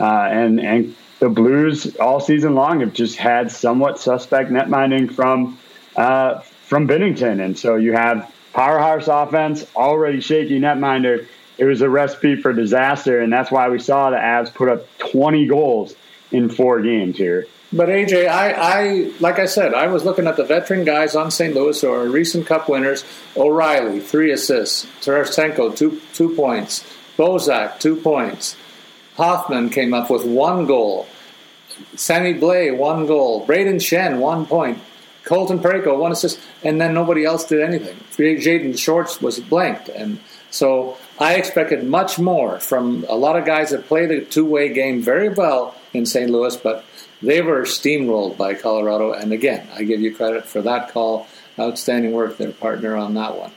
Uh, and and the Blues all season long have just had somewhat suspect net minding from uh, from Binnington, and so you have powerhouse offense, already shaky netminder it was a recipe for disaster, and that's why we saw the Avs put up 20 goals in four games here. But AJ, I, I like I said, I was looking at the veteran guys on St. Louis who are recent Cup winners. O'Reilly, three assists. Tarasenko, two two points. Bozak, two points. Hoffman came up with one goal. Sammy Blais, one goal. Brayden Schenn, one point. Colton Parayko, one assist. And then nobody else did anything. Jaden Schwartz was blanked. And so I expected much more from a lot of guys that play the two way game very well in St. Louis, but they were steamrolled by Colorado. And again, I give you credit for that call. Outstanding work, their partner on that one.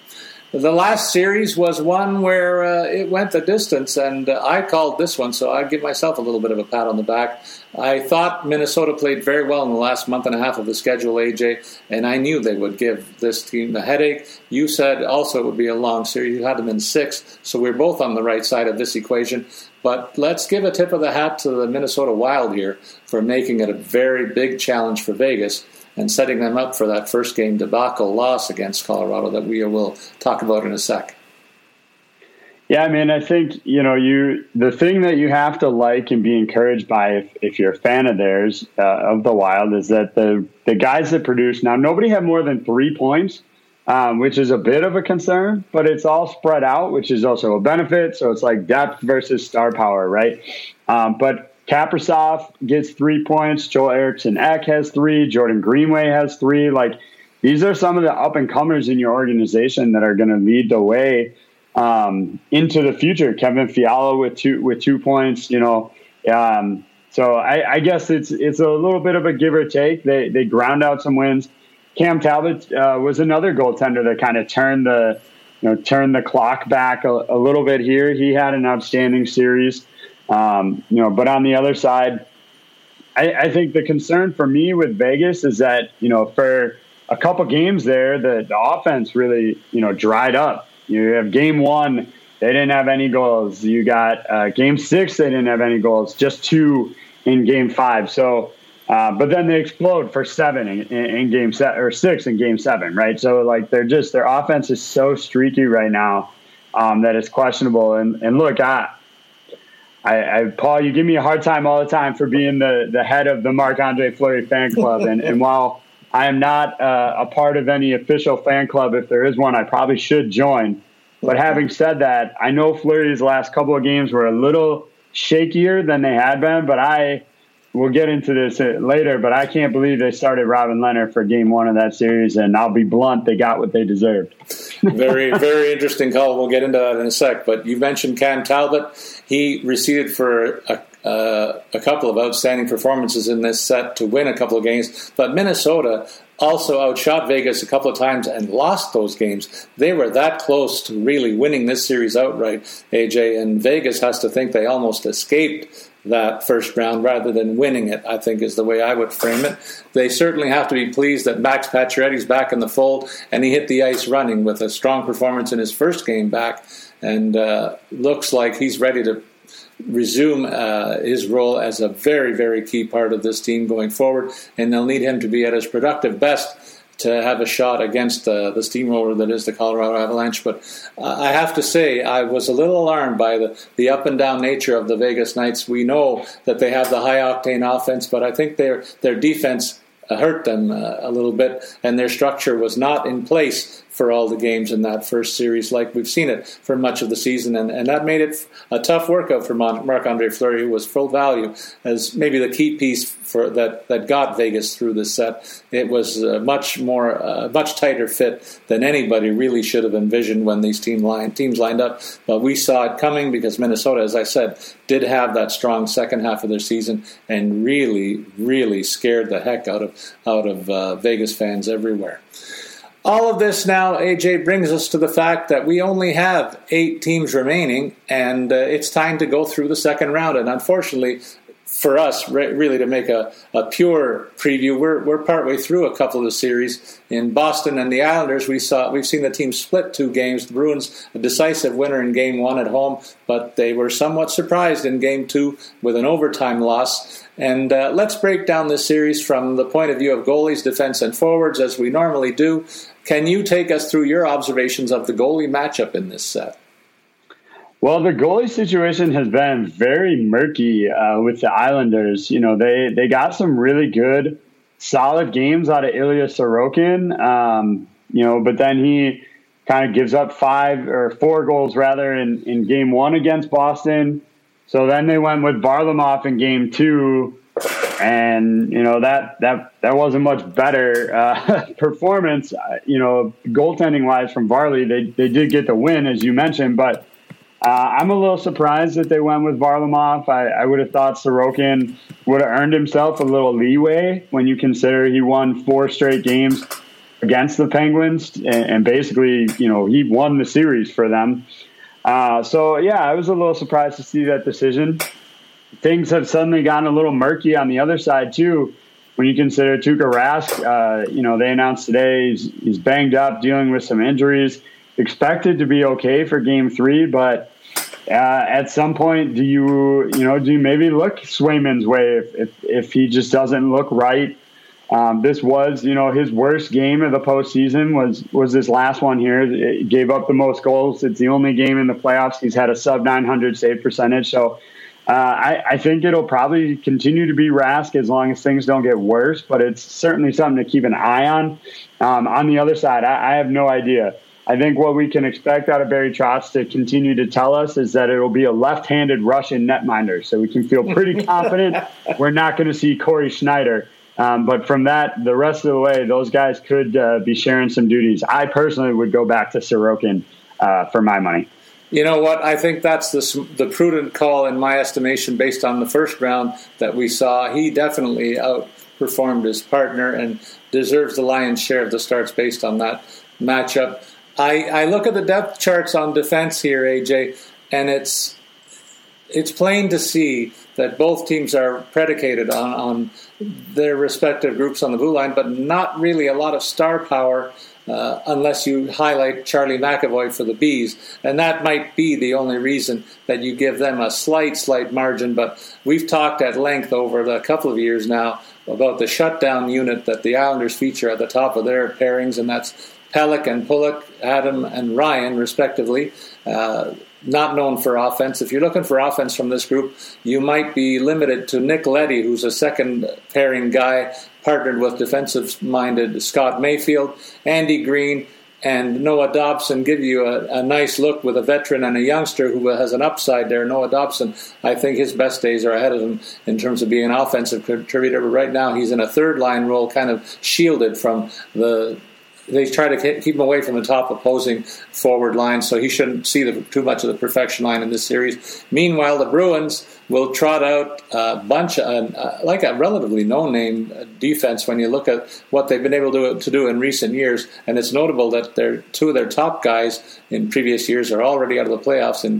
The last series was one where uh, it went the distance, and uh, I called this one, so I give myself a little bit of a pat on the back. I thought Minnesota played very well in the last month and a half of the schedule, AJ, and I knew they would give this team a headache. You said also it would be a long series. You had them in six, so we're both on the right side of this equation. But let's give a tip of the hat to the Minnesota Wild here for making it a very big challenge for Vegas and setting them up for that first game debacle loss against Colorado that we will talk about in a sec. Yeah, I mean, I think you know you the thing that you have to like and be encouraged by if, if you're a fan of theirs uh, of the Wild is that the the guys that produce now nobody had more than three points, um, which is a bit of a concern, but it's all spread out, which is also a benefit. So it's like depth versus star power, right? Um, but Kaprizov gets three points. Joel Eriksson Ek has three. Jordan Greenway has three. Like these are some of the up and comers in your organization that are going to lead the way um, into the future. Kevin Fiala with two with two points. You know, um, so I, I, guess it's it's a little bit of a give or take. They they ground out some wins. Cam Talbot uh, was another goaltender that kind of turned the you know turned the clock back a, a little bit here. He had an outstanding series. Um, you know, but on the other side, I, I, think the concern for me with Vegas is that you know for a couple games there, the, the offense really you know dried up. You have game one, they didn't have any goals. You got uh, game six, they didn't have any goals, just two in game five. So. Uh, but then they explode for seven in, in, in game set or six in game seven, right? So like they're just their offense is so streaky right now um, that it's questionable. And and look, I I, I, Paul, you give me a hard time all the time for being the, the head of the Marc Andre Fleury fan club. And, and while I am not uh, a part of any official fan club, if there is one, I probably should join. But having said that, I know Fleury's last couple of games were a little shakier than they had been, but I we'll get into this uh, later, but I can't believe they started Robin Lehner for game one of that series, and I'll be blunt, they got what they deserved. very, very interesting call. We'll get into that in a sec. But you mentioned Cam Talbot. He receded for a, uh, a couple of outstanding performances in this set to win a couple of games. But Minnesota also outshot Vegas a couple of times and lost those games. They were that close to really winning this series outright, AJ, and Vegas has to think they almost escaped that first round rather than winning it, I think is the way I would frame it. They certainly have to be pleased that Max Pacioretty's back in the fold and he hit the ice running with a strong performance in his first game back and uh, looks like he's ready to resume uh, his role as a very, very key part of this team going forward, and they'll need him to be at his productive best to have a shot against the, the steamroller that is the Colorado Avalanche. But uh, I have to say, I was a little alarmed by the, the up and down nature of the Vegas Knights. We know that they have the high octane offense, but I think their their defense hurt them uh, a little bit, and their structure was not in place for all the games in that first series, like we've seen it for much of the season, and, and that made it a tough workout for Marc Andre Fleury, who was full value as maybe the key piece for that that got Vegas through the set. It was a much more, a much tighter fit than anybody really should have envisioned when these team line, teams lined up. But we saw it coming because Minnesota, as I said, did have that strong second half of their season and really, really scared the heck out of out of uh, Vegas fans everywhere. All of this now, AJ, brings us to the fact that we only have eight teams remaining, and uh, it's time to go through the second round. And unfortunately, for us, re- really, to make a, a pure preview, we're, we're partway through a couple of the series. In Boston and the Islanders, we saw we've seen the team split two games. The Bruins a decisive winner in Game One at home, but they were somewhat surprised in Game Two with an overtime loss. And uh, let's break down this series from the point of view of goalies, defense, and forwards, as we normally do. Can you take us through your observations of the goalie matchup in this set? Well, the goalie situation has been very murky uh, with the Islanders. You know, they they got some really good, solid games out of Ilya Sorokin. Um, you know, but then he kind of gives up five or four goals rather in, in game one against Boston. So then they went with Varlamov in game two, and you know that that that wasn't much better uh, performance. Uh, you know, goaltending wise from Varley, they they did get the win as you mentioned, but uh, I'm a little surprised that they went with Varlamov. I, I would have thought Sorokin would have earned himself a little leeway when you consider he won four straight games against the Penguins, and, and basically, you know, he won the series for them. Uh, so yeah, I was a little surprised to see that decision. Things have suddenly gotten a little murky on the other side too. When you consider Tuukka Rask, uh, you know they announced today he's, he's banged up, dealing with some injuries. Expected to be okay for Game Three, but uh, at some point, do you you know do you maybe look Swayman's way if if, if he just doesn't look right? Um, this was, you know, his worst game of the postseason was was this last one here. It gave up the most goals. It's the only game in the playoffs he's had a sub 900 save percentage. So uh, I, I, think it'll probably continue to be Rask as long as things don't get worse. But it's certainly something to keep an eye on. Um, on the other side, I, I, have no idea. I think what we can expect out of Barry Trotz to continue to tell us is that it will be a left-handed Russian netminder. So we can feel pretty confident we're not going to see Cory Schneider. Um, but from that, the rest of the way, those guys could uh, be sharing some duties. I personally would go back to Sorokin uh, for my money. You know what? I think that's the, the prudent call in my estimation based on the first round that we saw. He definitely outperformed his partner and deserves the lion's share of the starts based on that matchup. I, I look at the depth charts on defense here, AJ, and it's it's plain to see that both teams are predicated on, on their respective groups on the blue line, but not really a lot of star power uh, unless you highlight Charlie McAvoy for the Bees. And that might be the only reason that you give them a slight, slight margin. But we've talked at length over a couple of years now about the shutdown unit that the Islanders feature at the top of their pairings, and that's Pelech and Pulock, Adam and Ryan, respectively. Uh, not known for offense. If you're looking for offense from this group, you might be limited to Nick Leddy, who's a second pairing guy partnered with defensive minded Scott Mayfield, Andy Greene, and Noah Dobson give you a, a, nice look with a veteran and a youngster who has an upside there. Noah Dobson, I think his best days are ahead of him in terms of being an offensive contributor. But right now, he's in a third line role, kind of shielded from the they try to keep him away from the top opposing forward line, so he shouldn't see the, too much of the perfection line in this series. Meanwhile, the Bruins will trot out a bunch, of, uh, like a relatively no-name defense when you look at what they've been able to, to do in recent years. And it's notable that their two of their top guys in previous years are already out of the playoffs in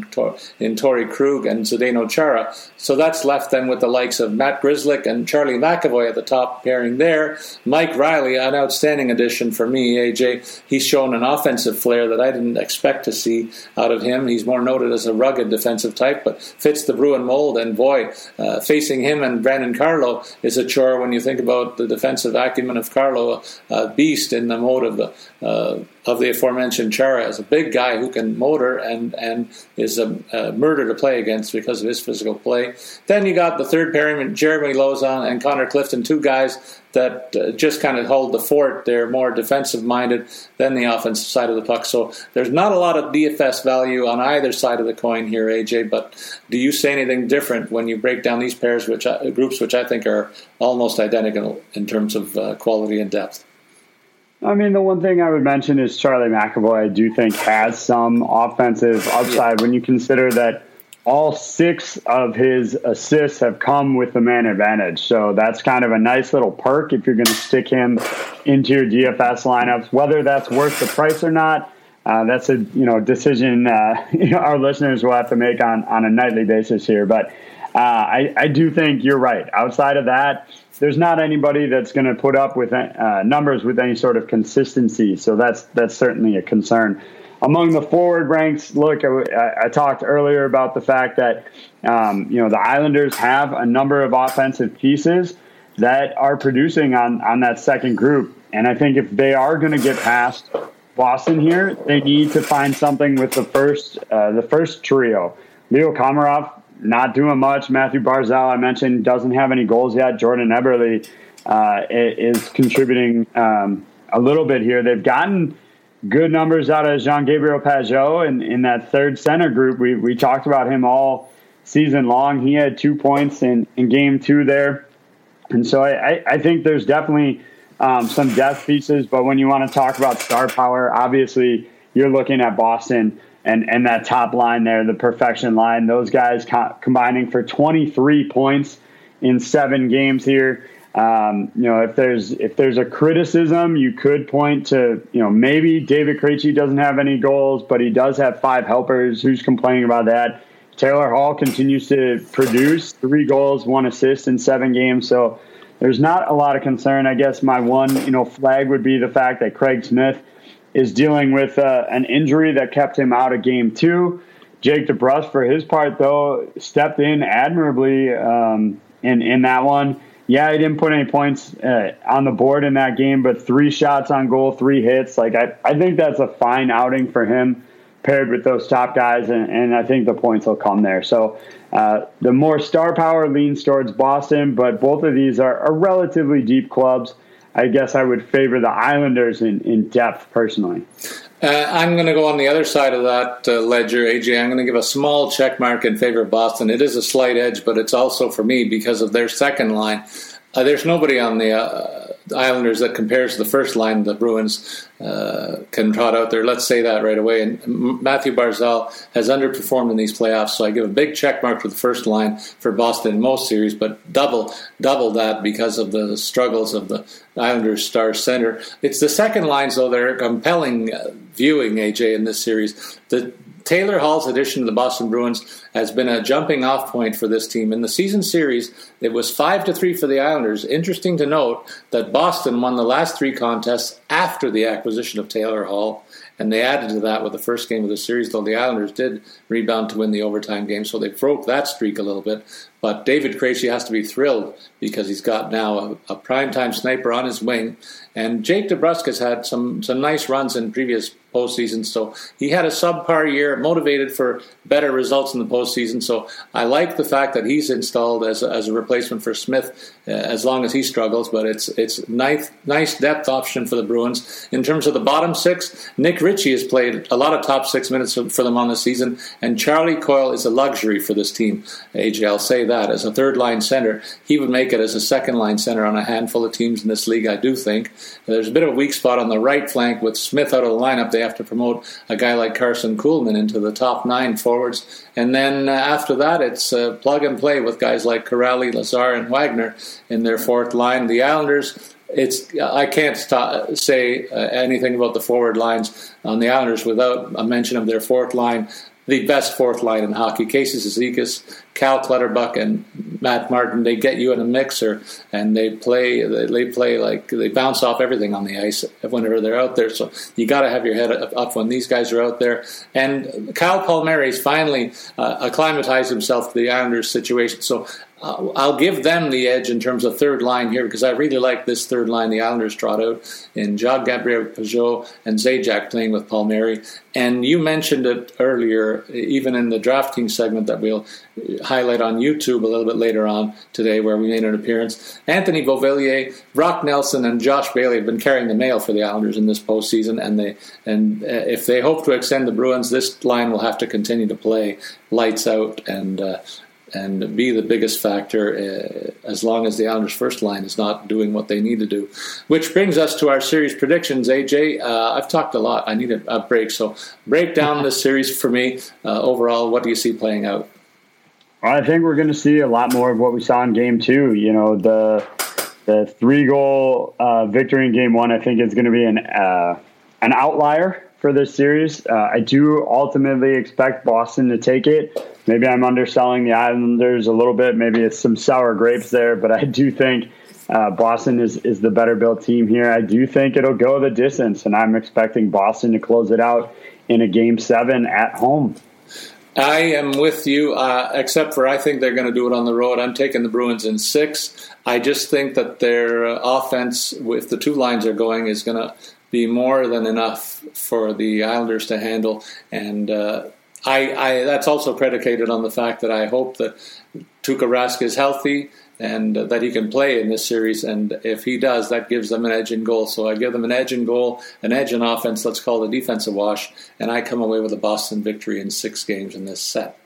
in Torey Krug and Zdeno Chara. So that's left them with the likes of Matt Grzelcyk and Charlie McAvoy at the top pairing there. Mike Reilly, an outstanding addition for me. AJ, he's shown an offensive flair that I didn't expect to see out of him. He's more noted as a rugged defensive type, but fits the Bruin mold and boy, uh, facing him and Brandon Carlo is a chore when you think about the defensive acumen of Carlo, a beast in the mode of the uh, of the aforementioned Chara as a big guy who can motor and and is a, a, murder to play against because of his physical play. Then you got the third pairing, Jeremy Lauzon and Connor Clifton, two guys that uh, just kind of hold the fort. They're more defensive minded than the offensive side of the puck. So there's not a lot of DFS value on either side of the coin here, AJ. But do you say anything different when you break down these pairs, which I, groups, which I think are almost identical in terms of uh, quality and depth? I mean, the one thing I would mention is Charlie McAvoy. I do think has some offensive upside yeah. when you consider that all six of his assists have come with the man advantage. So that's kind of a nice little perk if you're going to stick him into your DFS lineups. Whether that's worth the price or not, uh, that's a you know decision uh, our listeners will have to make on on a nightly basis here. But uh, I, I do think you're right. Outside of that, there's not anybody that's going to put up with uh, numbers with any sort of consistency. So that's that's certainly a concern. Among the forward ranks, look, I, I talked earlier about the fact that um, you know the Islanders have a number of offensive pieces that are producing on on that second group, and I think if they are going to get past Boston here, they need to find something with the first uh, the first trio. Leo Komarov not doing much. Mathew Barzal, I mentioned, doesn't have any goals yet. Jordan Eberle uh, is contributing um, a little bit here. They've gotten good numbers out of Jean Gabriel Pageau in, in that third center group. We, we talked about him all season long. He had two points in, in game two there. And so I, I think there's definitely um, some depth pieces. But when you want to talk about star power, obviously you're looking at Boston and and that top line there, the perfection line, those guys co- combining for 23 points in seven games here. Um, you know, if there's if there's a criticism, you could point to you know maybe David Krejci doesn't have any goals, but he does have five helpers. Who's complaining about that? Taylor Hall continues to produce three goals, one assist in seven games. So there's not a lot of concern. I guess my one you know flag would be the fact that Craig Smith is dealing with uh, an injury that kept him out of game two. Jake DeBrusk, for his part, though, stepped in admirably um, in in that one. Yeah, he didn't put any points uh, on the board in that game, but three shots on goal, three hits. Like I, I think that's a fine outing for him, paired with those top guys, and, and I think the points will come there. So uh, the more star power leans towards Boston, but both of these are, are relatively deep clubs. I guess I would favor the Islanders in, in depth personally. Uh, I'm going to go on the other side of that uh, ledger, AJ. I'm going to give a small check mark in favor of Boston. It is a slight edge, but it's also for me because of their second line. Uh, there's nobody on the uh, Islanders that compares to the first line the Bruins uh, can trot out there. Let's say that right away. And Mathew Barzal has underperformed in these playoffs, so I give a big check mark for the first line for Boston in most series, but double double that because of the struggles of the Islanders' star center. It's the second lines though that are compelling uh, viewing AJ in this series. The Taylor Hall's addition to the Boston Bruins has been a jumping off point for this team. In the season series, it was 5 to 3 for the Islanders. Interesting to note that Boston won the last three contests after the acquisition of Taylor Hall And they added to that with the first game of the series, though the Islanders did rebound to win the overtime game, so they broke that streak a little bit. But David Krejci has to be thrilled because he's got now a, a primetime sniper on his wing. And Jake DeBrusk has had some, some nice runs in previous postseason. So he had a subpar year, motivated for better results in the postseason. So I like the fact that he's installed as a, as a replacement for Smith uh, as long as he struggles. But it's it's nice nice depth option for the Bruins in terms of the bottom six. Nick Ritchie has played a lot of top six minutes for them on the season, and Charlie Coyle is a luxury for this team. AJ, I'll say that as a third line center, he would make it as a second line center on a handful of teams in this league. I do think there's a bit of a weak spot on the right flank with Smith out of the lineup. They have to promote a guy like Karson Kuhlman into the top nine forwards. And then uh, after that, it's uh, plug and play with guys like Kuraly, Lazar, and Wagner in their fourth line. The Islanders it's I can't say uh, anything about the forward lines on the Islanders without a mention of their fourth line the best fourth line in hockey. Casey Cizikas, Cal Clutterbuck, and Matt Martin. They get you in a mixer, and they play. They play like they bounce off everything on the ice whenever they're out there. So you got to have your head up when these guys are out there. And Kyle Palmieri's finally uh, acclimatized himself to the Islanders situation. So uh, I'll give them the edge in terms of third line here because I really like this third line the Islanders trot out in Jacques Gabriel Pageau and Zajac playing with Palmieri. And you mentioned it earlier, even in the drafting segment that we'll highlight on YouTube a little bit later on today, where we made an appearance. Anthony Beauvillier, Brock Nelson, and Josh Bailey have been carrying the mail for the Islanders in this postseason, and they and uh, if they hope to extend the Bruins, this line will have to continue to play lights out and. Uh, and be the biggest factor uh, as long as the Islanders' first line is not doing what they need to do. Which brings us to our series predictions. AJ, uh, I've talked a lot. I need a, a break. So break down this series for me. Uh, overall, what do you see playing out? I think we're going to see a lot more of what we saw in Game Two. You know, the the three goal uh, victory in Game One. I think is going to be an uh, an outlier for this series. Uh, I do ultimately expect Boston to take it maybe I'm underselling the Islanders a little bit. Maybe it's some sour grapes there, but I do think uh, Boston is, is the better built team here. I do think it'll go the distance, and I'm expecting Boston to close it out in a game seven at home. I am with you, uh, except for I think they're going to do it on the road. I'm taking the Bruins in six. I just think that their uh, offense, if the two lines are going, is going to be more than enough for the Islanders to handle. And uh, I, I, that's also predicated on the fact that I hope that Tuukka Rask is healthy and that he can play in this series. And if he does, that gives them an edge in goal. So I give them an edge in goal, an edge in offense. Let's call it a defensive wash, and I come away with a Boston victory in six games in this set.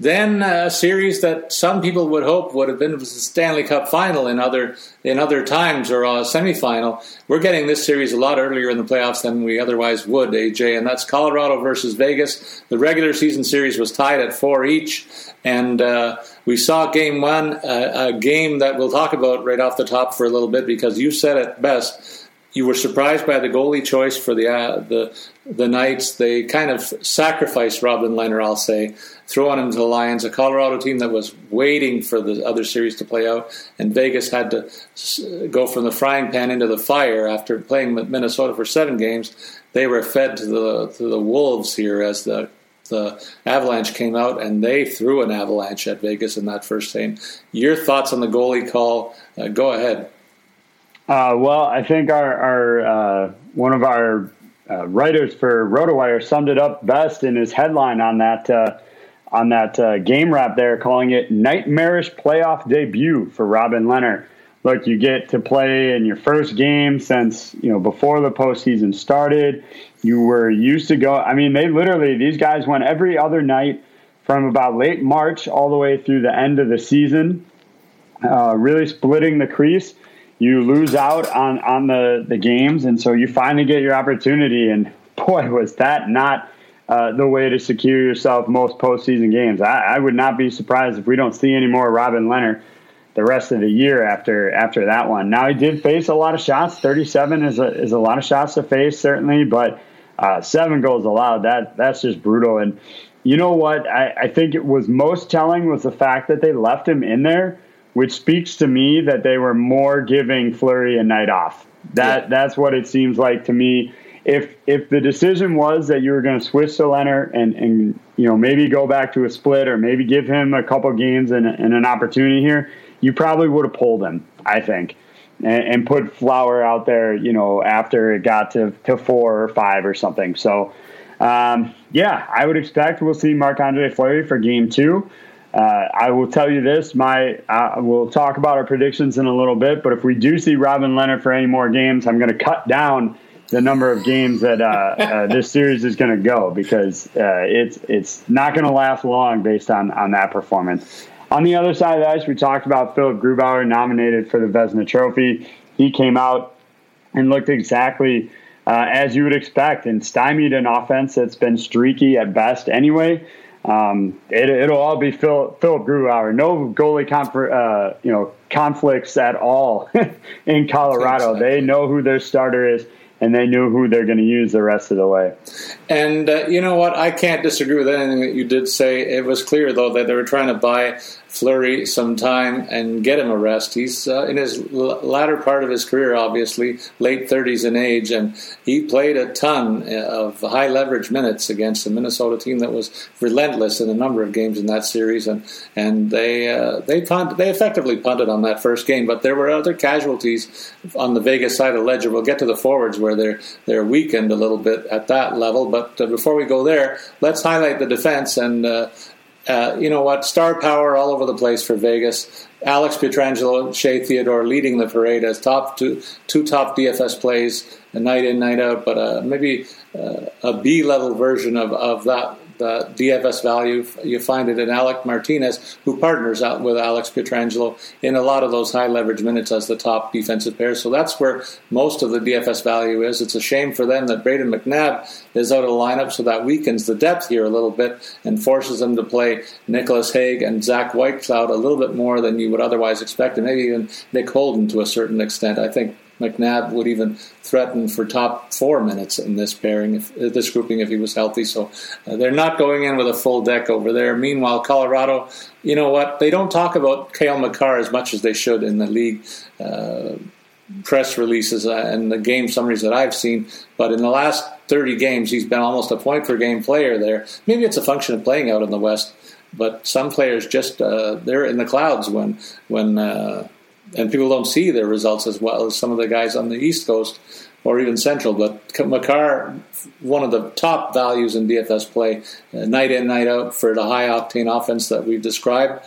Then a series that some people would hope would have been the Stanley Cup final in other in other times or a semifinal. We're getting this series a lot earlier in the playoffs than we otherwise would, AJ, and that's Colorado versus Vegas. The regular season series was tied at four each, and uh, we saw Game One, uh, a game that we'll talk about right off the top for a little bit because you said it best you were surprised by the goalie choice for the uh, the the Knights. They kind of sacrificed Robin Lehner, I'll say, throwing him to the Lions, a Colorado team that was waiting for the other series to play out, and Vegas had to go from the frying pan into the fire after playing Minnesota for seven games. They were fed to the to the wolves here as the the Avalanche came out and they threw an avalanche at Vegas in that first game. Your thoughts on the goalie call? Uh, go ahead. Uh, well, I think our, our uh, one of our uh, writers for RotoWire summed it up best in his headline on that uh, on that uh, game wrap there, calling it "nightmarish playoff debut" for Robin Lehner. Look, you get to play in your first game since you know before the postseason started. You were used to go. I mean, they literally these guys went every other night from about late March all the way through the end of the season, uh, really splitting the crease you lose out on on the the games, and so you finally get your opportunity. And boy, was that not uh, the way to secure yourself most postseason games. I, I, would not be surprised if we don't see any more Robin Lehner the rest of the year after after that one. Now he did face a lot of shots. Thirty seven is a is a lot of shots to face certainly, but uh, seven goals allowed. That that's just brutal. And you know what? I, I think it was most telling was the fact that they left him in there which speaks to me that they were more giving Fleury a night off. That yeah. that's what it seems like to me. if if the decision was that you were going to switch to Lehner and and you know maybe go back to a split or maybe give him a couple games and, and an opportunity here, you probably would have pulled him. I think. And, and, put Flower out there, you know, after it got to, to four or five or something. So, um, yeah, I would expect we'll see Marc Andre Fleury for game two. Uh, I will tell you this: my uh, we'll talk about our predictions in a little bit, but if we do see Robin Lehner for any more games, I'm going to cut down the number of games that uh, uh this series is going to go because uh, it's it's not going to last long based on on that performance. On the other side of the ice, we talked about Philipp Grubauer nominated for the Vezina Trophy. He came out and looked exactly uh, as you would expect and stymied an offense that's been streaky at best anyway. Um, it, will all be Phil, Philipp Grubauer. No goalie conf- uh, you know conflicts at all in Colorado. They know who their starter is and they knew who they're going to use the rest of the way. And uh, you know what? I can't disagree with anything that you did say. It was clear, though, that they were trying to buy Fleury some time and get him a rest. He's uh, in his l- latter part of his career, obviously, late 30s in age, and he played a ton uh, of high leverage minutes against a Minnesota team that was relentless in a number of games in that series, and and they uh, they punt, they effectively punted on that first game. But there were other casualties on the Vegas side of the ledger. We'll get to the forwards where they're they're weakened a little bit at that level. But uh, before we go there, let's highlight the defense and uh, you know what? Star power all over the place for Vegas. Alex Pietrangelo, Shea Theodore leading the parade as top two, two top DFS plays, night in, night out. But uh, maybe uh, a B level version of, of that the DFS value. You find it in Alec Martinez, who partners out with Alex Pietrangelo in a lot of those high leverage minutes as the top defensive pair. So that's where most of the DFS value is. It's a shame for them that Brayden McNabb is out of the lineup, so that weakens the depth here a little bit and forces them to play Nicholas Hague and Zach Whitecloud a little bit more than you would otherwise expect, and maybe even Nick Holden to a certain extent. I think McNabb would even threaten for top four minutes in this pairing, if, uh, this grouping, if he was healthy. So uh, they're not going in with a full deck over there. Meanwhile, Colorado, you know what? They don't talk about Cale Makar as much as they should in the league. Uh, press releases uh, and the game summaries that I've seen, but in the last 30 games, he's been almost a point per game player there. Maybe it's a function of playing out in the West, but some players just uh, they're in the clouds when when uh, and people don't see their results as well as some of the guys on the East Coast or even Central. But Makar, one of the top values in DFS play, uh, night in, night out for the high octane offense that we've described.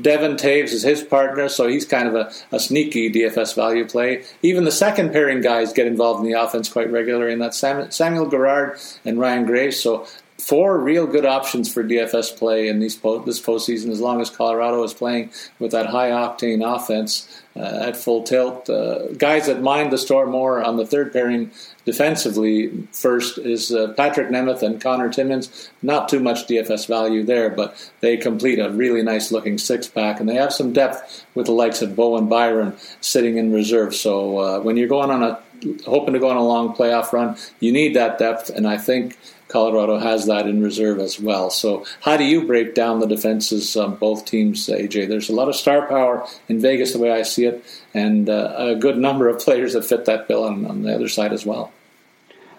Devon Toews is his partner, so he's kind of a, a, sneaky DFS value play. Even the second pairing guys get involved in the offense quite regularly, and that's Samuel Girard and Ryan Graves. So four real good options for DFS play in these po- this postseason, as long as Colorado is playing with that high octane offense uh, at full tilt. Uh, guys that mind the store more on the third pairing defensively first is uh, Patrik Nemeth and Connor Timmins. Not too much DFS value there, but they complete a really nice looking six pack, and they have some depth with the likes of Bowen Byram sitting in reserve. So uh, when you're going on a hoping to go on a long playoff run, you need that depth, and I think Colorado has that in reserve as well. So, how do you break down the defenses both teams, AJ? There's a lot of star power in Vegas, the way I see it, and uh, a good number of players that fit that bill on, on, the other side as well.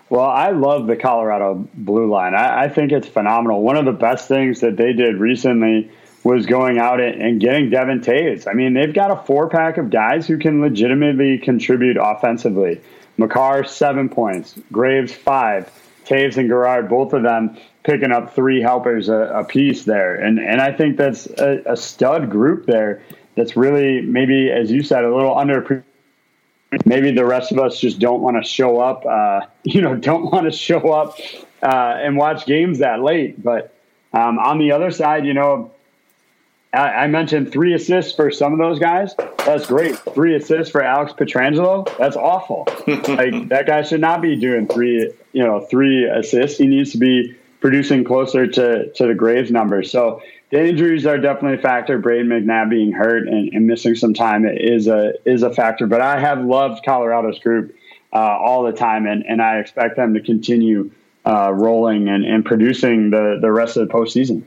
Well, I love the Colorado blue line. I, I think it's phenomenal. One of the best things that they did recently was going out and getting Devon Toews. I mean, they've got a four pack of guys who can legitimately contribute offensively. Makar, seven points. Graves, five. Toews and Girard, both of them picking up three helpers a, a piece there. And and I think that's a, a, stud group there that's really maybe, as you said, a little under. Maybe the rest of us just don't want to show up, uh, you know, don't want to show up uh, and watch games that late. But um, on the other side, you know, I, mentioned three assists for some of those guys. That's great. Three assists for Alex Pietrangelo. That's awful. like that guy should not be doing three, you know, three assists. He needs to be producing closer to to the Graves numbers. So the injuries are definitely a factor. Brayden McNabb being hurt and, and, missing some time is a is a factor. But I have loved Colorado's group uh, all the time, and, and I expect them to continue uh, rolling and, and producing the the rest of the postseason.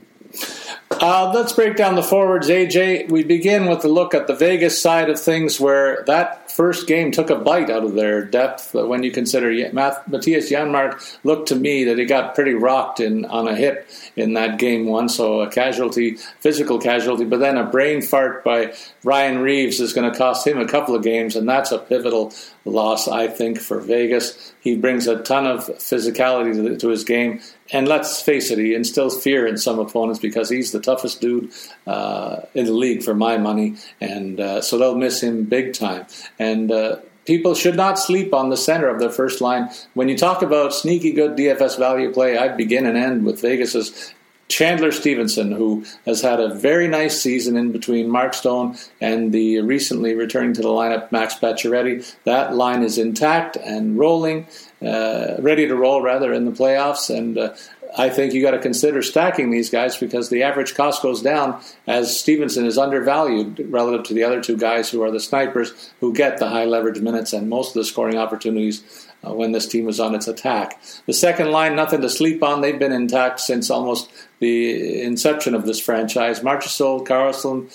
Uh, let's break down the forwards, AJ. We begin with a look at the Vegas side of things, where that first game took a bite out of their depth. When you consider Mattias Janmark looked to me that he got pretty rocked in on a hit in that game one, so a casualty, physical casualty, but then a brain fart by Ryan Reaves is going to cost him a couple of games, and that's a pivotal loss, I think, for Vegas. He brings a ton of physicality to, the, to, his game. And let's face it, he instills fear in some opponents because he's the toughest dude uh, in the league for my money. And uh, so they'll miss him big time. And uh, people should not sleep on the center of their first line. When you talk about sneaky good DFS value play, I begin and end with Vegas's Chandler Stephenson, who has had a very nice season in between Mark Stone and the recently returning to the lineup Max Pacioretty. That line is intact and rolling, uh, ready to roll rather in the playoffs. And uh, I think you got to consider stacking these guys because the average cost goes down as Stephenson is undervalued relative to the other two guys who are the snipers who get the high leverage minutes and most of the scoring opportunities uh, when this team was on its attack. The second line, nothing to sleep on. They've been intact since almost the inception of this franchise. Marchessault, Karlsson,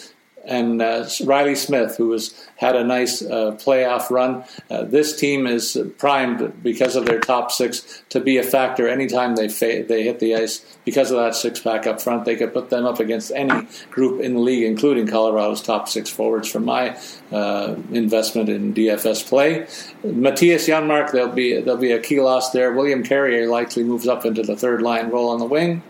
and uh, Reilly Smith, who has had a nice uh, playoff run. Uh, this team is primed because of their top six to be a factor anytime they fa- they hit the ice. Because of that six pack up front, they could put them up against any group in the league, including Colorado's top six forwards. From my uh, investment in DFS play, Mattias Janmark, there'll be there'll be a key loss there. William Carrier likely moves up into the third line role on the wing.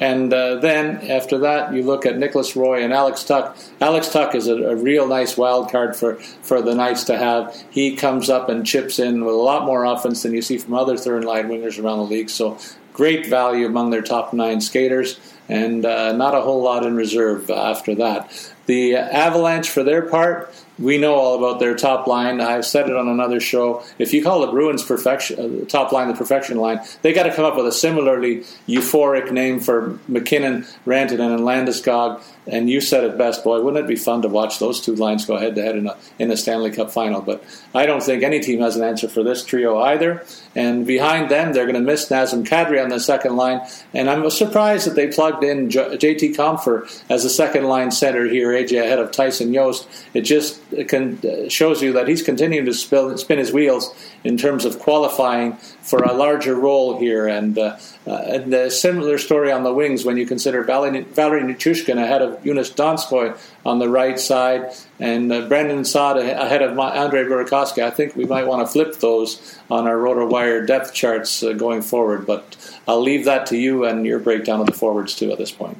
And uh, then after that, you look at Nicolas Roy and Alex Tuch. Alex Tuch is a, a, real nice wild card for, for the Knights to have. He comes up and chips in with a lot more offense than you see from other third line wingers around the league. So great value among their top nine skaters, and uh, not a whole lot in reserve after that. The Avalanche, for their part, we know all about their top line. I've said it on another show. If you call the Bruins perfection uh, top line the perfection line, they got to come up with a similarly euphoric name for MacKinnon, Rantanen, and Landeskog. And you said it best, boy. Wouldn't it be fun to watch those two lines go head to head in a in a Stanley Cup final? But I don't think any team has an answer for this trio either. And behind them, they're going to miss Nazem Kadri on the second line. And I'm surprised that they plugged in JT Compher as a second line center here, AJ, ahead of Tyson Jost. It just can, uh, shows you that he's continuing to spill, spin his wheels in terms of qualifying for a larger role here. And, uh, uh, and a similar story on the wings when you consider Valeri, Valeri Nichushkin ahead of Joonas Donskoi on the right side and uh, Brandon Saad ahead of Andre Burakovsky. I think we might want to flip those on our RotoWire depth charts uh, going forward. But I'll leave that to you and your breakdown of the forwards too at this point.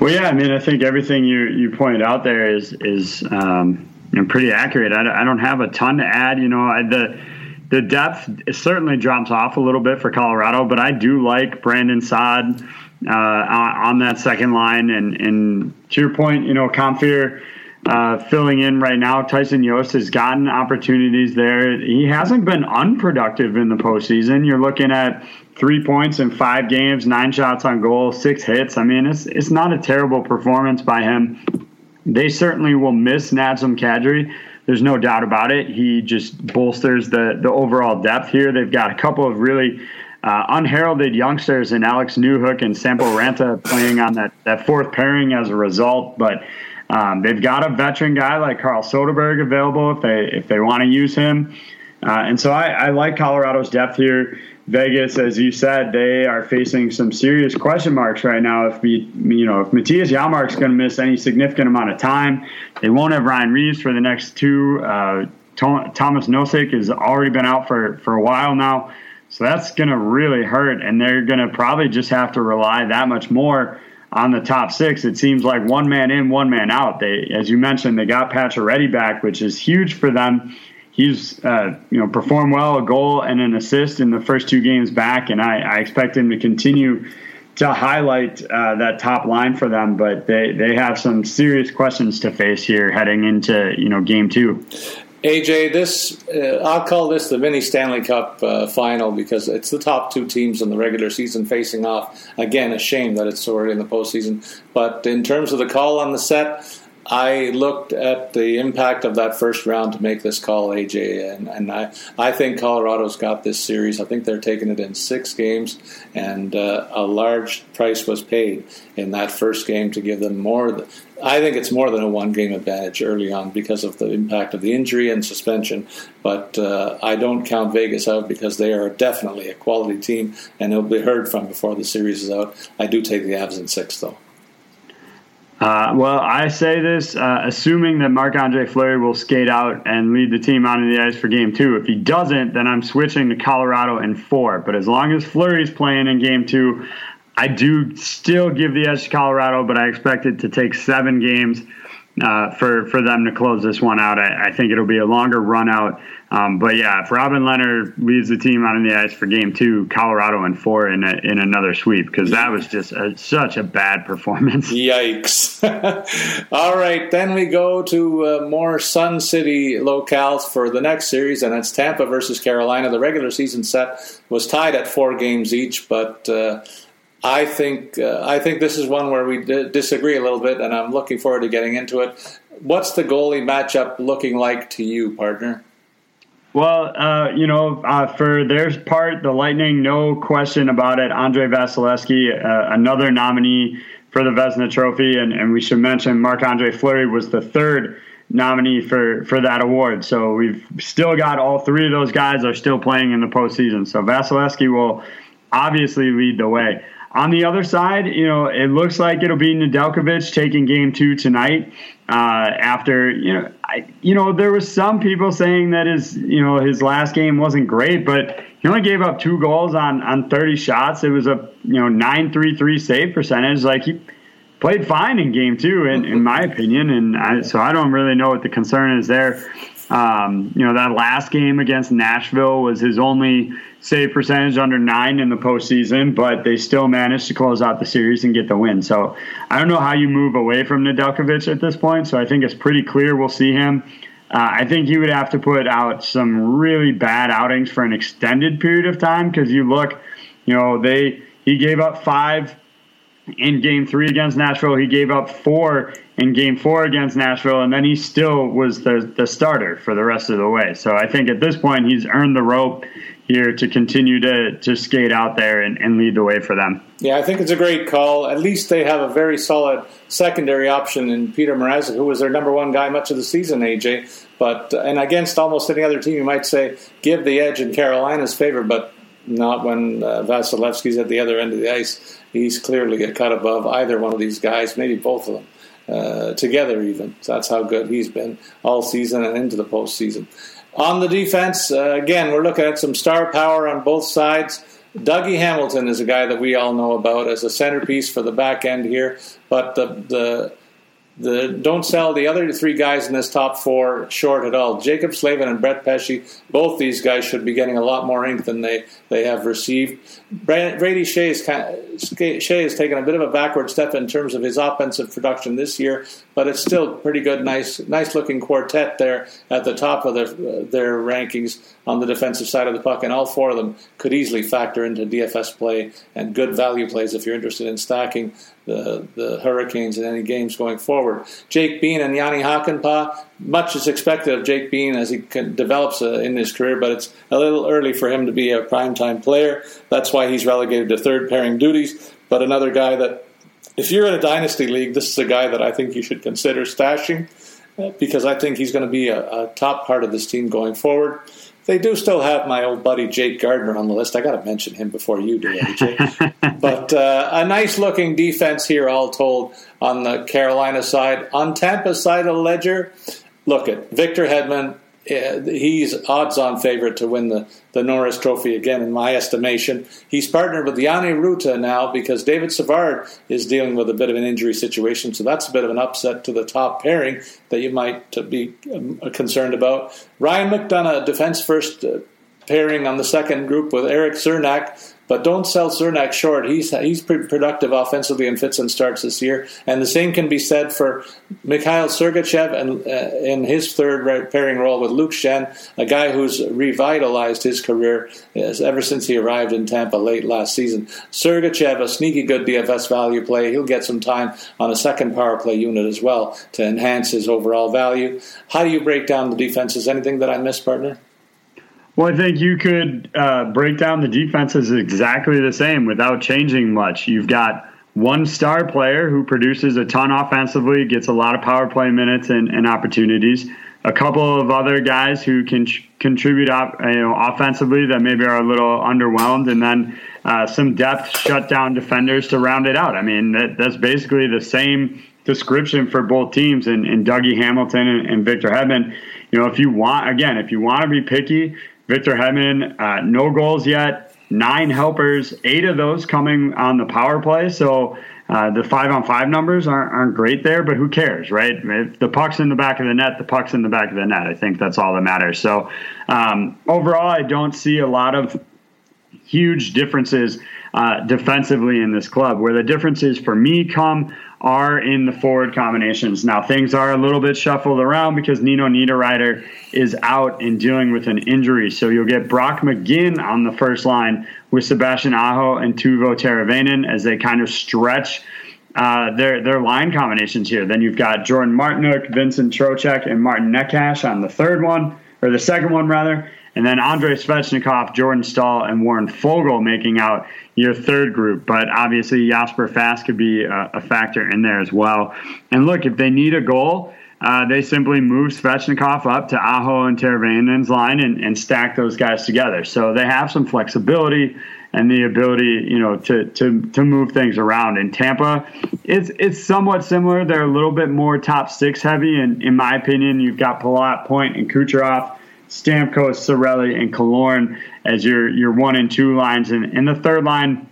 Well, yeah, I mean, I think everything you you pointed out there is is um, know, pretty accurate. I, I don't have a ton to add. You know, I, the the depth certainly drops off a little bit for Colorado, but I do like Brandon Saad uh, on, that second line. And, and to your point, you know, Compher uh, filling in right now. Tyson Jost has gotten opportunities there. He hasn't been unproductive in the postseason. You're looking at three points in five games, nine shots on goal, six hits. I mean, it's it's not a terrible performance by him. They certainly will miss Nazem Kadri. There's no doubt about it. He just bolsters the the overall depth here. They've got a couple of really uh, unheralded youngsters in Alex Newhook and Sampo Ranta playing on that, that fourth pairing as a result. But um, they've got a veteran guy like Carl Soderberg available if they if they want to use him. Uh, and so I, I, like Colorado's depth here. Vegas, as you said, they are facing some serious question marks right now. If we, you know, if Mattias Janmark's going to miss any significant amount of time, they won't have Ryan Reaves for the next two. Uh, Thomas Nosek has already been out for for a while now, so that's going to really hurt, and they're going to probably just have to rely that much more on the top six, it seems like one man in, one man out. They, as you mentioned, they got Pacioretty back, which is huge for them. He's, uh, you know, performed well, a goal and an assist in the first two games back, and I, I expect him to continue to highlight uh, that top line for them. But they, they have some serious questions to face here heading into, you know, game two. AJ, this uh, I'll call this the mini Stanley Cup uh, final because it's the top two teams in the regular season facing off. Again, a shame that it's early in the postseason. But in terms of the call on the set, I looked at the impact of that first round to make this call, AJ, and, and I, I think Colorado's got this series. I think they're taking it in six games, and uh, a large price was paid in that first game to give them more. I think it's more than a one game advantage early on because of the impact of the injury and suspension. But uh, I don't count Vegas out because they are definitely a quality team, and they'll be heard from before the series is out. I do take the Avs in six, though. Uh, well, I say this uh, assuming that Marc Andre Fleury will skate out and lead the team onto the ice for game two. If he doesn't, then I'm switching to Colorado in four. But as long as Fleury's playing in game two, I do still give the edge to Colorado, but I expect it to take seven games uh, for for them to close this one out. I, I think it'll be a longer run out. Um, but yeah, if Robin Lehner leads the team out in the ice for game two, Colorado and four in a, in another sweep because that was just a, such a bad performance. Yikes! All right, then we go to uh, more Sun City locales for the next series, and it's Tampa versus Carolina. The regular season set was tied at four games each, but. Uh, I think uh, I think this is one where we d- disagree a little bit, and I'm looking forward to getting into it. What's the goalie matchup looking like to you, partner? Well, uh, you know, uh, for their part, the Lightning, no question about it. Andre Vasilevskiy, uh, another nominee for the Vezina Trophy, and, and we should mention Marc Andre Fleury was the third nominee for for that award. So we've still got all three of those guys are still playing in the postseason. So Vasilevskiy will obviously lead the way. On the other side, you know, it looks like it'll be Nedeljkovic taking game two tonight. Uh, after you know, I, you know, there was some people saying that his, you know, his last game wasn't great, but he only gave up two goals on on 30 shots. It was a you know nine three three save percentage. Like he played fine in game two, in, in my opinion. And I, so I don't really know what the concern is there. Um, you know, that last game against Nashville was his only save percentage under nine in the postseason, but they still managed to close out the series and get the win. So I don't know how you move away from Nedeljkovic at this point. So I think it's pretty clear we'll see him. Uh, I think he would have to put out some really bad outings for an extended period of time because you look, you know, they he gave up five in game three against Nashville. He gave up four in game four against Nashville, and then he still was the, the starter for the rest of the way. So I think at this point, he's earned the rope here to continue to, to skate out there and, and lead the way for them. Yeah, I think it's a great call. At least they have a very solid secondary option in Peter Mrazek, who was their number one guy much of the season, AJ. But uh, and against almost any other team, you might say give the edge in Carolina's favor, but not when uh, Vasilevskiy's at the other end of the ice. He's clearly a cut above either one of these guys, maybe both of them uh, together. Even so that's how good he's been all season and into the postseason. On the defense, uh, again, we're looking at some star power on both sides. Dougie Hamilton is a guy that we all know about as a centerpiece for the back end here, but the the the, don't sell the other three guys in this top four short at all. Jaccob Slavin and Brett Pesce, both these guys should be getting a lot more ink than they, they have received. Brady Skjei, is kind of, has taken a bit of a backward step in terms of his offensive production this year, but it's still pretty good, nice, nice looking quartet there at the top of their their rankings on the defensive side of the puck, and all four of them could easily factor into DFS play and good value plays if you're interested in stacking the, the Hurricanes in any games going forward. Jake Bean and Jani Hakanpää, much is expected of Jake Bean as he develops uh, in his career, but it's a little early for him to be a primetime player. That's why he's relegated to third pairing duties. But another guy that, if you're in a dynasty league, this is a guy that I think you should consider stashing uh, because I think he's going to be a, a top part of this team going forward. They do still have my old buddy Jake Gardiner on the list. I got to mention him before you do, AJ. but uh, a nice looking defense here, all told, on the Carolina side. On Tampa's side of the ledger, look at Victor Hedman he's odds on favorite to win the, the Norris Trophy again, in my estimation. He's partnered with Yanni Rutta now because David Savard is dealing with a bit of an injury situation, so that's a bit of an upset to the top pairing that you might be um, concerned about. Ryan McDonagh, defense first uh, pairing on the second group with Erik Cernak, but don't sell Cernak short. He's he's pretty productive offensively and fits and starts this year. And the same can be said for Mikhail Sergachev and uh, in his third pairing role with Luke Schenn, a guy who's revitalized his career ever since he arrived in Tampa late last season. Sergachev, a sneaky good DFS value play. He'll get some time on a second power play unit as well to enhance his overall value. How do you break down the defenses? Anything that I missed, partner? Well, I think you could uh, break down the defenses exactly the same without changing much. You've got one star player who produces a ton offensively, gets a lot of power play minutes and, and opportunities. A couple of other guys who can ch- contribute op, you know, offensively that maybe are a little underwhelmed, and then uh, some depth shutdown defenders to round it out. I mean, that, that's basically the same description for both teams and, and Dougie Hamilton and, and Victor Hedman. You know, if you want, again, if you want to be picky, Victor Hedman, uh, no goals yet, nine helpers, eight of those coming on the power play. So uh, the five on five numbers aren't, aren't great there, but who cares, right? If the puck's in the back of the net, the puck's in the back of the net. I think that's all that matters. So um, overall, I don't see a lot of huge differences uh, defensively in this club. Where the differences for me come are in the forward combinations. Now, things are a little bit shuffled around because Nino Niederreiter is out and dealing with an injury. So you'll get Brock McGinn on the first line with Sebastian Aho and Teuvo Teravainen as they kind of stretch uh, their their line combinations here. Then you've got Jordan Martinook, Vincent Trocheck, and Martin Necas on the third one, or the second one rather. And then Andrei Svechnikov, Jordan Staal, and Warren Foegele making out your third group. But obviously, Jasper Fast could be a, a factor in there as well. And look, if they need a goal, uh, they simply move Svechnikov up to Aho and Teravainen's line and, and stack those guys together. So they have some flexibility and the ability, you know, to to to move things around. In Tampa, it's it's somewhat similar. They're a little bit more top six heavy, and in my opinion, you've got Palat, Point, and Kucherov Stamkos, Cirelli, and Killorn as your your one and two lines, and in the third line,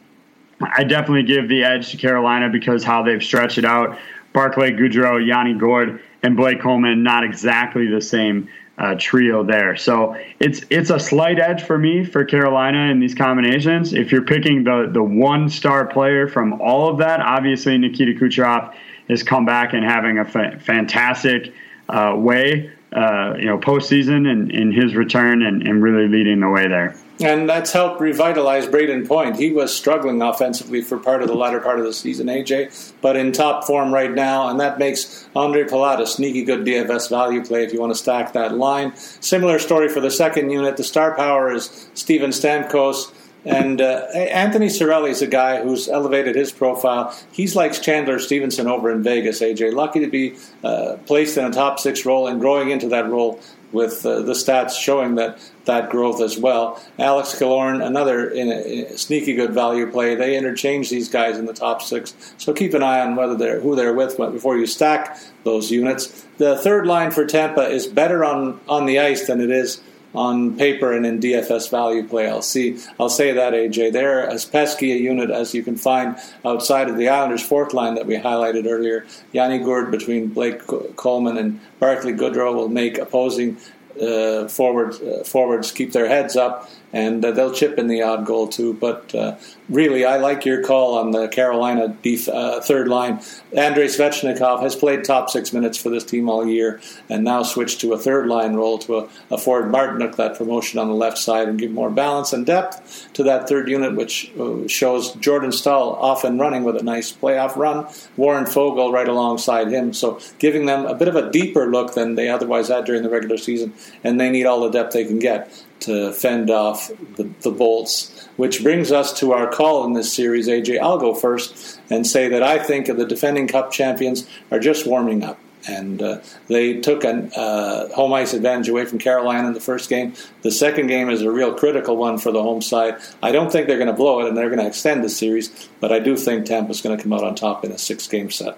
I definitely give the edge to Carolina because how they've stretched it out. Barclay Goodrow, Yanni Gourde, and Blake Coleman, not exactly the same uh, trio there. So it's it's a slight edge for me for Carolina in these combinations. If you're picking the the one star player from all of that, obviously Nikita Kucherov has come back and having a fa- fantastic uh, way uh, you know, postseason and in his return and, and really leading the way there. And that's helped revitalize Brayden Point. He was struggling offensively for part of the latter part of the season, AJ, but in top form right now, and that makes Andre Palat a sneaky good DFS value play if you want to stack that line. Similar story for the second unit. The star power is Steven Stamkos. And uh, Anthony Cirelli is a guy who's elevated his profile. He's like Chandler Stephenson over in Vegas, AJ. Lucky to be uh, placed in a top six role and growing into that role with uh, the stats showing that that growth as well. Alex Killorn, another in a, in a sneaky good value play. They interchange these guys in the top six, so keep an eye on whether they're who they're with before you stack those units. The third line for Tampa is better on on the ice than it is on paper and in DFS value play. I'll see. I'll say that AJ. They're as pesky a unit as you can find outside of the Islanders' fourth line that we highlighted earlier. Yanni Gourde between Blake Coleman and Barclay Goodrow will make opposing uh, uh, forwards keep their heads up and uh, they'll chip in the odd goal too. But uh, really, I like your call on the Carolina def- uh, third line. Andrei Svechnikov has played top six minutes for this team all year, and now switched to a third line role to afford Martinook that promotion on the left side and give more balance and depth to that third unit, which uh, shows Jordan Staal off and running with a nice playoff run. Warren Foegele right alongside him, so giving them a bit of a deeper look than they otherwise had during the regular season, and they need all the depth they can get to fend off the, the bolts. Which brings us to our call in this series, AJ. I'll go first and say that I think the defending Cup champions are just warming up. And uh, they took a uh, home ice advantage away from Carolina in the first game. The second game is a real critical one for the home side. I don't think they're going to blow it and they're going to extend the series, but I do think Tampa's going to come out on top in a six game set.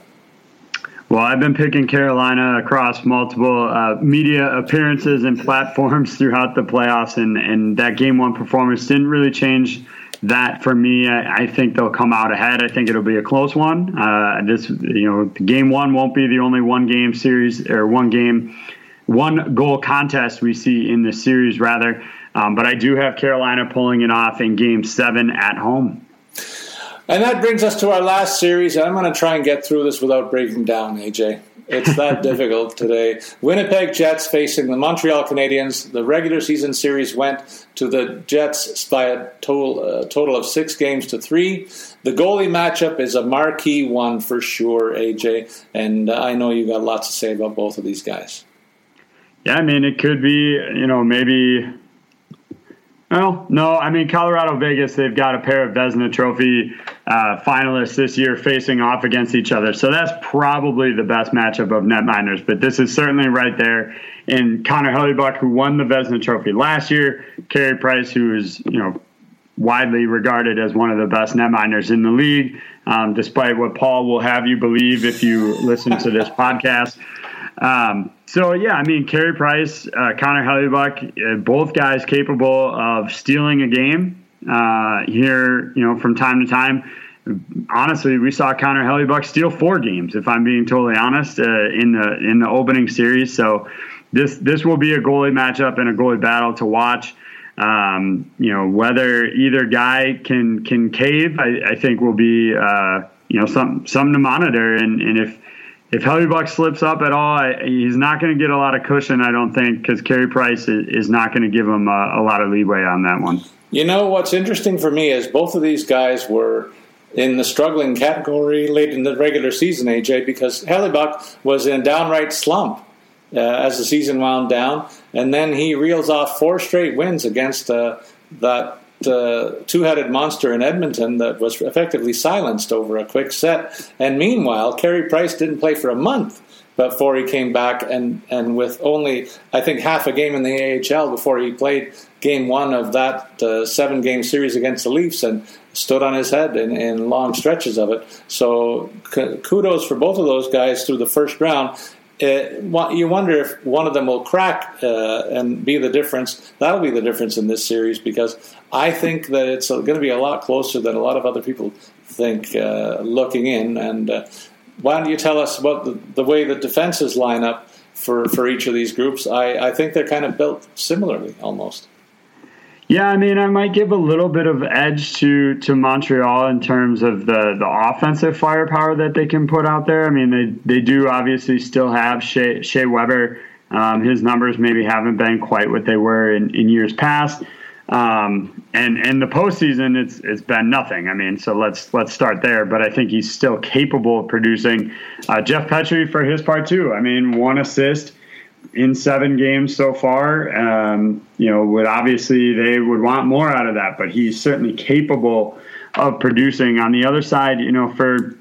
Well, I've been picking Carolina across multiple uh, media appearances and platforms throughout the playoffs, and, and that game one performance didn't really change that for me. I, I think they'll come out ahead. I think it'll be a close one. Uh, this, you know, game one won't be the only one game series or one game, one goal contest we see in the series. Rather, Um, but I do have Carolina pulling it off in game seven at home. And that brings us to our last series. I'm going to try and get through this without breaking down, AJ. It's that difficult today. Winnipeg Jets facing the Montreal Canadiens. The regular season series went to the Jets by a total, uh, total of six games to three. The goalie matchup is a marquee one for sure, AJ. And I know you got lots to say about both of these guys. Yeah, I mean, it could be, you know, maybe well, no, I mean Colorado Vegas. They've got a pair of Vezina Trophy uh, finalists this year facing off against each other, so that's probably the best matchup of netminders. But this is certainly right there in Connor Hellebuyck, who won the Vezina Trophy last year, Carey Price, who is you know widely regarded as one of the best netminders in the league, um, despite what Paul will have you believe if you listen to this podcast. Um, so yeah, I mean, Carey Price, uh, Connor Hellebuyck, uh, both guys capable of stealing a game uh, here. You know, from time to time. Honestly, we saw Connor Hellebuyck steal four games. If I'm being totally honest, uh, in the in the opening series. So this this will be a goalie matchup and a goalie battle to watch. Um, you know, whether either guy can can cave, I, I think will be uh, you know some something to monitor. And, and if if Hellebuyck slips up at all, he's not going to get a lot of cushion, I don't think, because Carey Price is, not going to give him a, a, lot of leeway on that one. You know, what's interesting for me is both of these guys were in the struggling category late in the regular season, AJ, because Hellebuyck was in a downright slump uh, as the season wound down, and then he reels off four straight wins against uh, that uh, two-headed monster in Edmonton that was effectively silenced over a quick set. And meanwhile, Carey Price didn't play for a month before he came back, and, and with only I think half a game in the AHL before he played game one of that uh, seven-game series against the Leafs and stood on his head in, in long stretches of it. So kudos for both of those guys through the first round you wonder if one of them will crack uh, and be the difference. That'll be the difference in this series because I think that it's going to be a lot closer than a lot of other people think uh, looking in. And uh, why don't you tell us about the, the, way the defenses line up for, for each of these groups? I, I think they're kind of built similarly almost. Yeah, I mean, I might give a little bit of edge to to Montreal in terms of the the offensive firepower that they can put out there. I mean, they they do obviously still have Shea, Shea Weber. Um, his numbers maybe haven't been quite what they were in, in years past. Um, and and the postseason, it's it's been nothing. I mean, so let's let's start there. But I think he's still capable of producing. Uh, Jeff Petry, for his part too. I mean, one assist in seven games so far. Um, you know, would obviously they would want more out of that, but he's certainly capable of producing. On the other side, you know, for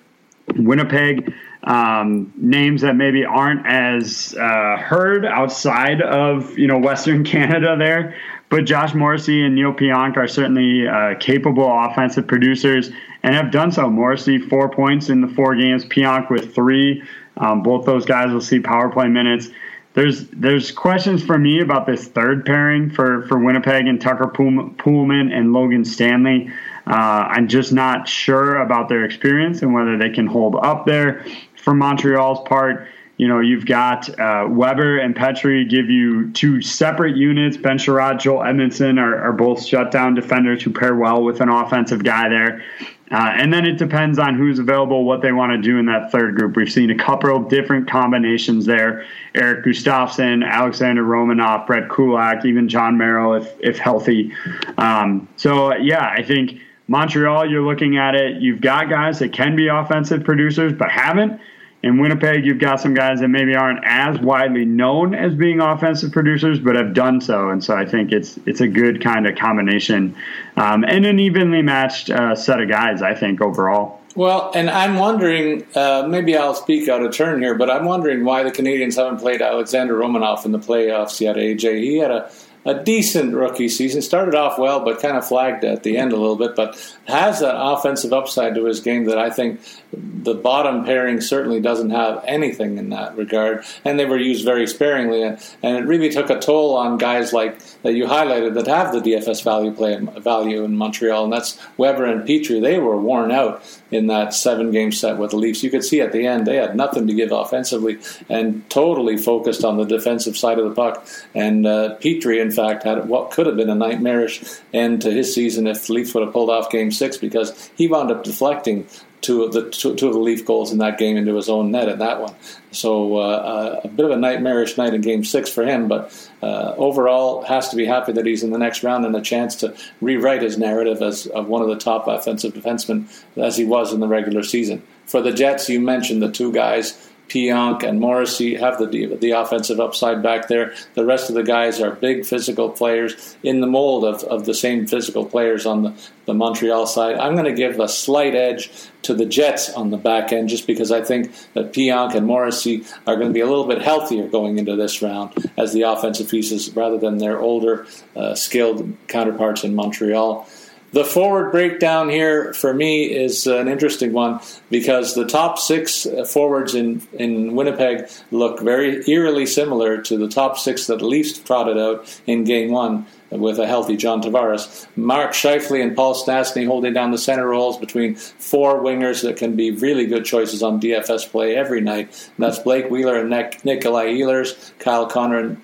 Winnipeg, um, names that maybe aren't as uh, heard outside of you know Western Canada there. But Josh Morrissey and Neal Pionk are certainly uh, capable offensive producers and have done so. Morrissey four points in the four games, Pionk with three. Um, both those guys will see power play minutes there's there's questions for me about this third pairing for for Winnipeg and Tucker Poolman and Logan Stanley. Uh, I'm just not sure about their experience and whether they can hold up there. For Montreal's part, you know, you've got uh, Weber and Petry give you two separate units. Ben Chiarot, Joel Edmundson are, are both shutdown defenders who pair well with an offensive guy there. Uh, and then it depends on who's available, what they want to do in that third group. We've seen a couple of different combinations there. Erik Gustafsson, Alexander Romanov, Brett Kulak, even Jon Merrill if, if healthy. Um, so, yeah, I think Montreal, you're looking at it. You've got guys that can be offensive producers but haven't. In Winnipeg, you've got some guys that maybe aren't as widely known as being offensive producers, but have done so, and so I think it's it's a good kind of combination um, and an evenly matched uh, set of guys. I think overall. Well, and I'm wondering, uh, maybe I'll speak out of turn here, but I'm wondering why the Canadiens haven't played Alexander Romanov in the playoffs yet. AJ, he had a a decent rookie season. Started off well, but kind of flagged at the end a little bit. But has an offensive upside to his game that I think the bottom pairing certainly doesn't have anything in that regard. And they were used very sparingly, and, it really took a toll on guys like that you highlighted that have the DFS value play value in Montreal, and that's Weber and Petry. They were worn out in that seven game set with the Leafs. You could see at the end they had nothing to give offensively and totally focused on the defensive side of the puck. And uh, Petry, in in fact, had what could have been a nightmarish end to his season if the Leafs would have pulled off Game Six because he wound up deflecting two of the two, two, of the Leaf goals in that game into his own net in that one. So uh, a bit of a nightmarish night in Game Six for him, but uh, overall has to be happy that he's in the next round and a chance to rewrite his narrative as of one of the top offensive defensemen as he was in the regular season. For the Jets, you mentioned the two guys Pionk and Morrissey have the the offensive upside back there. The rest of the guys are big physical players in the mold of, of the same physical players on the, the Montreal side. I'm going to give a slight edge to the Jets on the back end just because I think that Pionk and Morrissey are going to be a little bit healthier going into this round as the offensive pieces rather than their older, uh, skilled counterparts in Montreal. The forward breakdown here for me is uh, an interesting one because the top six uh, forwards in, in Winnipeg look very eerily similar to the top six that Leafs trotted out in game one with a healthy John Tavares. Mark Scheifele and Paul Stastny holding down the center roles between four wingers that can be really good choices on DFS play every night. And that's Blake Wheeler and Nikolai Ehlers, Kyle Connor and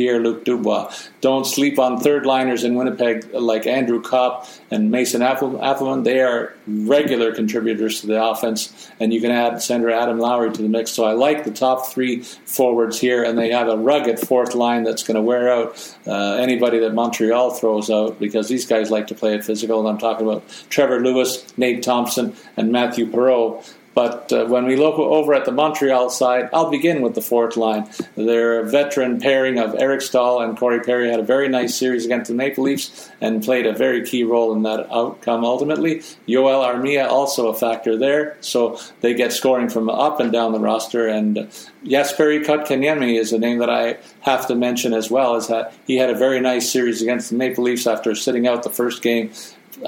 Pierre Luc Dubois. Don't sleep on third liners in Winnipeg like Andrew Copp and Mason Appleton. They are regular contributors to the offense, and you can add Senator Adam Lowry to the mix. So I like the top three forwards here, and they have a rugged fourth line that's going to wear out uh, anybody that Montreal throws out because these guys like to play it physical. And I'm talking about Trevor Lewis, Nate Thompson, and Mathieu Perreault. But uh, when we look over at the Montreal side, I'll begin with the fourth line. Their veteran pairing of Eric Staal and Corey Perry had a very nice series against the Maple Leafs and played a very key role in that outcome ultimately. Joel Armia also a factor there, so they get scoring from up and down the roster. And Jesperi Kotkaniemi is a name that I have to mention as well, is that he had a very nice series against the Maple Leafs after sitting out the first game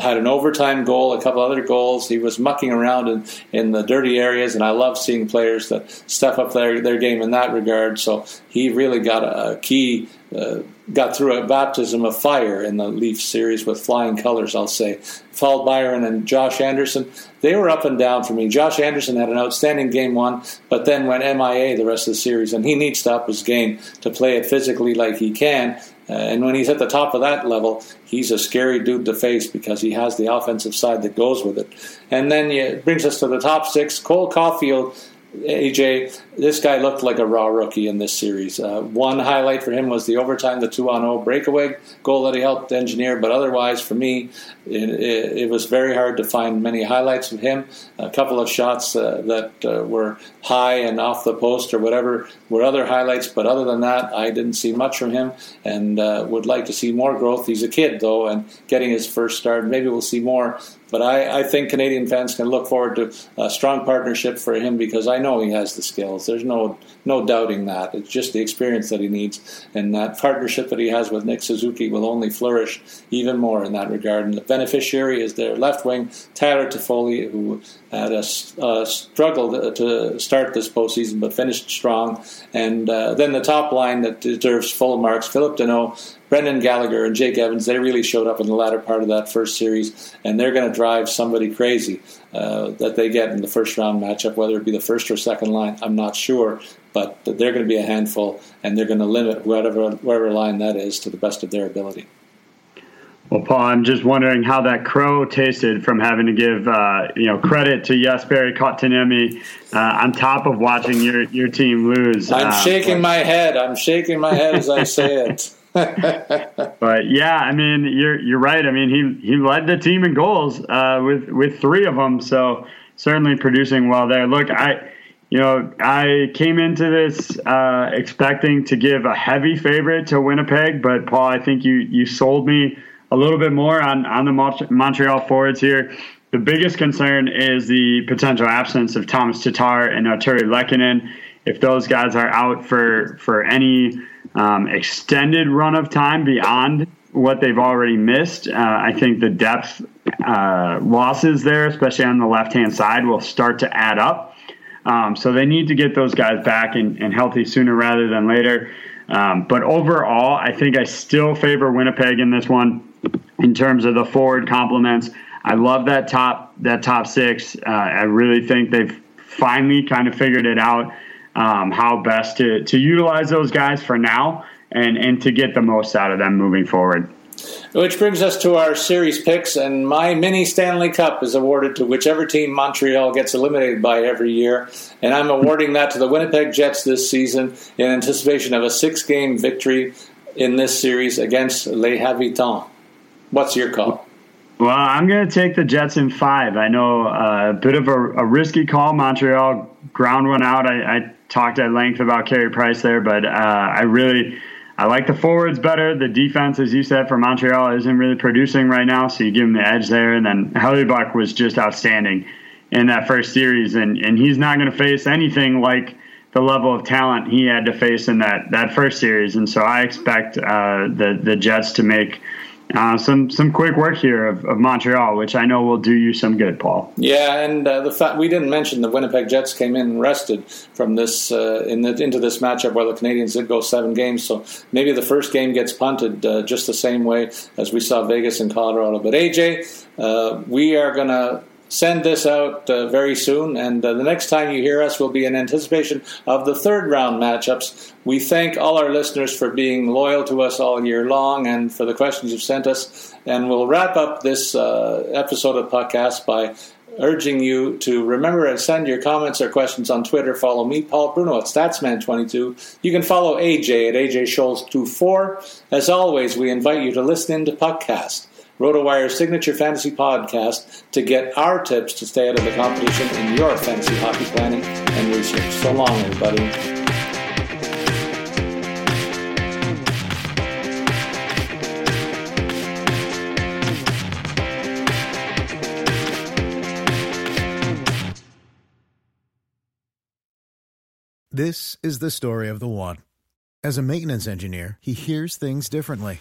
had an overtime goal, a couple other goals. He was mucking around in, in the dirty areas, and I love seeing players that step up their, their game in that regard. So he really got a, a key, uh, got through a baptism of fire in the Leafs series with flying colors, I'll say. Paul Byron and Josh Anderson, they were up and down for me. Josh Anderson had an outstanding game one, but then went MIA the rest of the series, and he needs to up his game to play it physically like he can. Uh, and when he's at the top of that level, he's a scary dude to face because he has the offensive side that goes with it. And then it brings us to the top six. Cole Caufield AJ, this guy looked like a raw rookie in this series. Uh, one highlight for him was the overtime, the two on 0 breakaway goal that he helped engineer, but otherwise, for me, it, it, it, was very hard to find many highlights of him. A couple of shots uh, that uh, were high and off the post or whatever were other highlights, but other than that, I didn't see much from him and uh, would like to see more growth. He's a kid, though, and getting his first start. Maybe we'll see more but I, I, think Canadian fans can look forward to a strong partnership for him because I know he has the skills. There's no no doubting that. It's just the experience that he needs, and that partnership that he has with Nick Suzuki will only flourish even more in that regard. And the beneficiary is their left wing Tyler Toffoli, who had a struggle to start this postseason but finished strong. And uh, then the top line that deserves full marks: Phillip Danault, Brendan Gallagher and Jake Evans, they really showed up in the latter part of that first series, and they're going to drive somebody crazy uh, that they get in the first round matchup, whether it be the first or second line. I'm not sure, but they're going to be a handful, and they're going to limit whatever whatever line that is to the best of their ability. Well, Paul, I'm just wondering how that crow tasted from having to give uh, you know credit to Jesperi Kotkaniemi uh, on top of watching your your team lose. I'm uh, shaking my head. I'm shaking my head as I say it. but yeah, I mean, you're you're right. I mean, he he led the team in goals uh, with with three of them, so certainly producing well there. Look, I. You know, I came into this uh, expecting to give a heavy favorite to Winnipeg, but Paul, I think you you sold me a little bit more on on the Montreal forwards here. The biggest concern is the potential absence of Thomas Tatar and Artturi Lehkonen. If those guys are out for for any um, extended run of time beyond what they've already missed. Uh, I think the depth uh, losses there, especially on the left hand side, will start to add up. Um, so they need to get those guys back and, and healthy sooner rather than later. Um, but overall, I think I still favor Winnipeg in this one in terms of the forward complements. I love that top that top six. Uh, I really think they've finally kind of figured it out um, how best to, to utilize those guys for now. and, and to get the most out of them moving forward. Which brings us to our series picks, and my mini Stanley Cup is awarded to whichever team Montreal gets eliminated by every year, and I'm awarding that to the Winnipeg Jets this season in anticipation of a six-game victory in this series against Les Habitants. What's your call? Well, I'm going to take the Jets in five. I know uh, a bit of a, a, risky call. Montreal ground one out. I, I, talked at length about Carey Price there, but uh, I really I like the forwards better. The defense, as you said, for Montreal isn't really producing right now, so you give him the edge there. And then Hellebuyck was just outstanding in that first series, and, and he's not going to face anything like the level of talent he had to face in that, that first series. And so I expect uh, the the Jets to make uh, some some quick work here of, of, Montreal, which I know will do you some good, Paul. Yeah, and uh, the fact we didn't mention the Winnipeg Jets came in rested from this uh, in the, into this matchup where the Canadiens did go seven games, so maybe the first game gets punted uh, just the same way as we saw Vegas and Colorado. But AJ, uh, we are going to send this out uh, very soon, and uh, the next time you hear us will be in anticipation of the third round matchups. We thank all our listeners for being loyal to us all year long and for the questions you've sent us. And we'll wrap up this uh, episode of podcast by urging you to remember and send your comments or questions on Twitter. Follow me, Paul Bruno at Statsman22. You can follow AJ at AJ Scholes24. As always, we invite you to listen in to podcast. RotoWire's signature fantasy podcast to get our tips to stay out of the competition in your fantasy hockey planning and research. So long, everybody. This is the story of the one. As a maintenance engineer, he hears things differently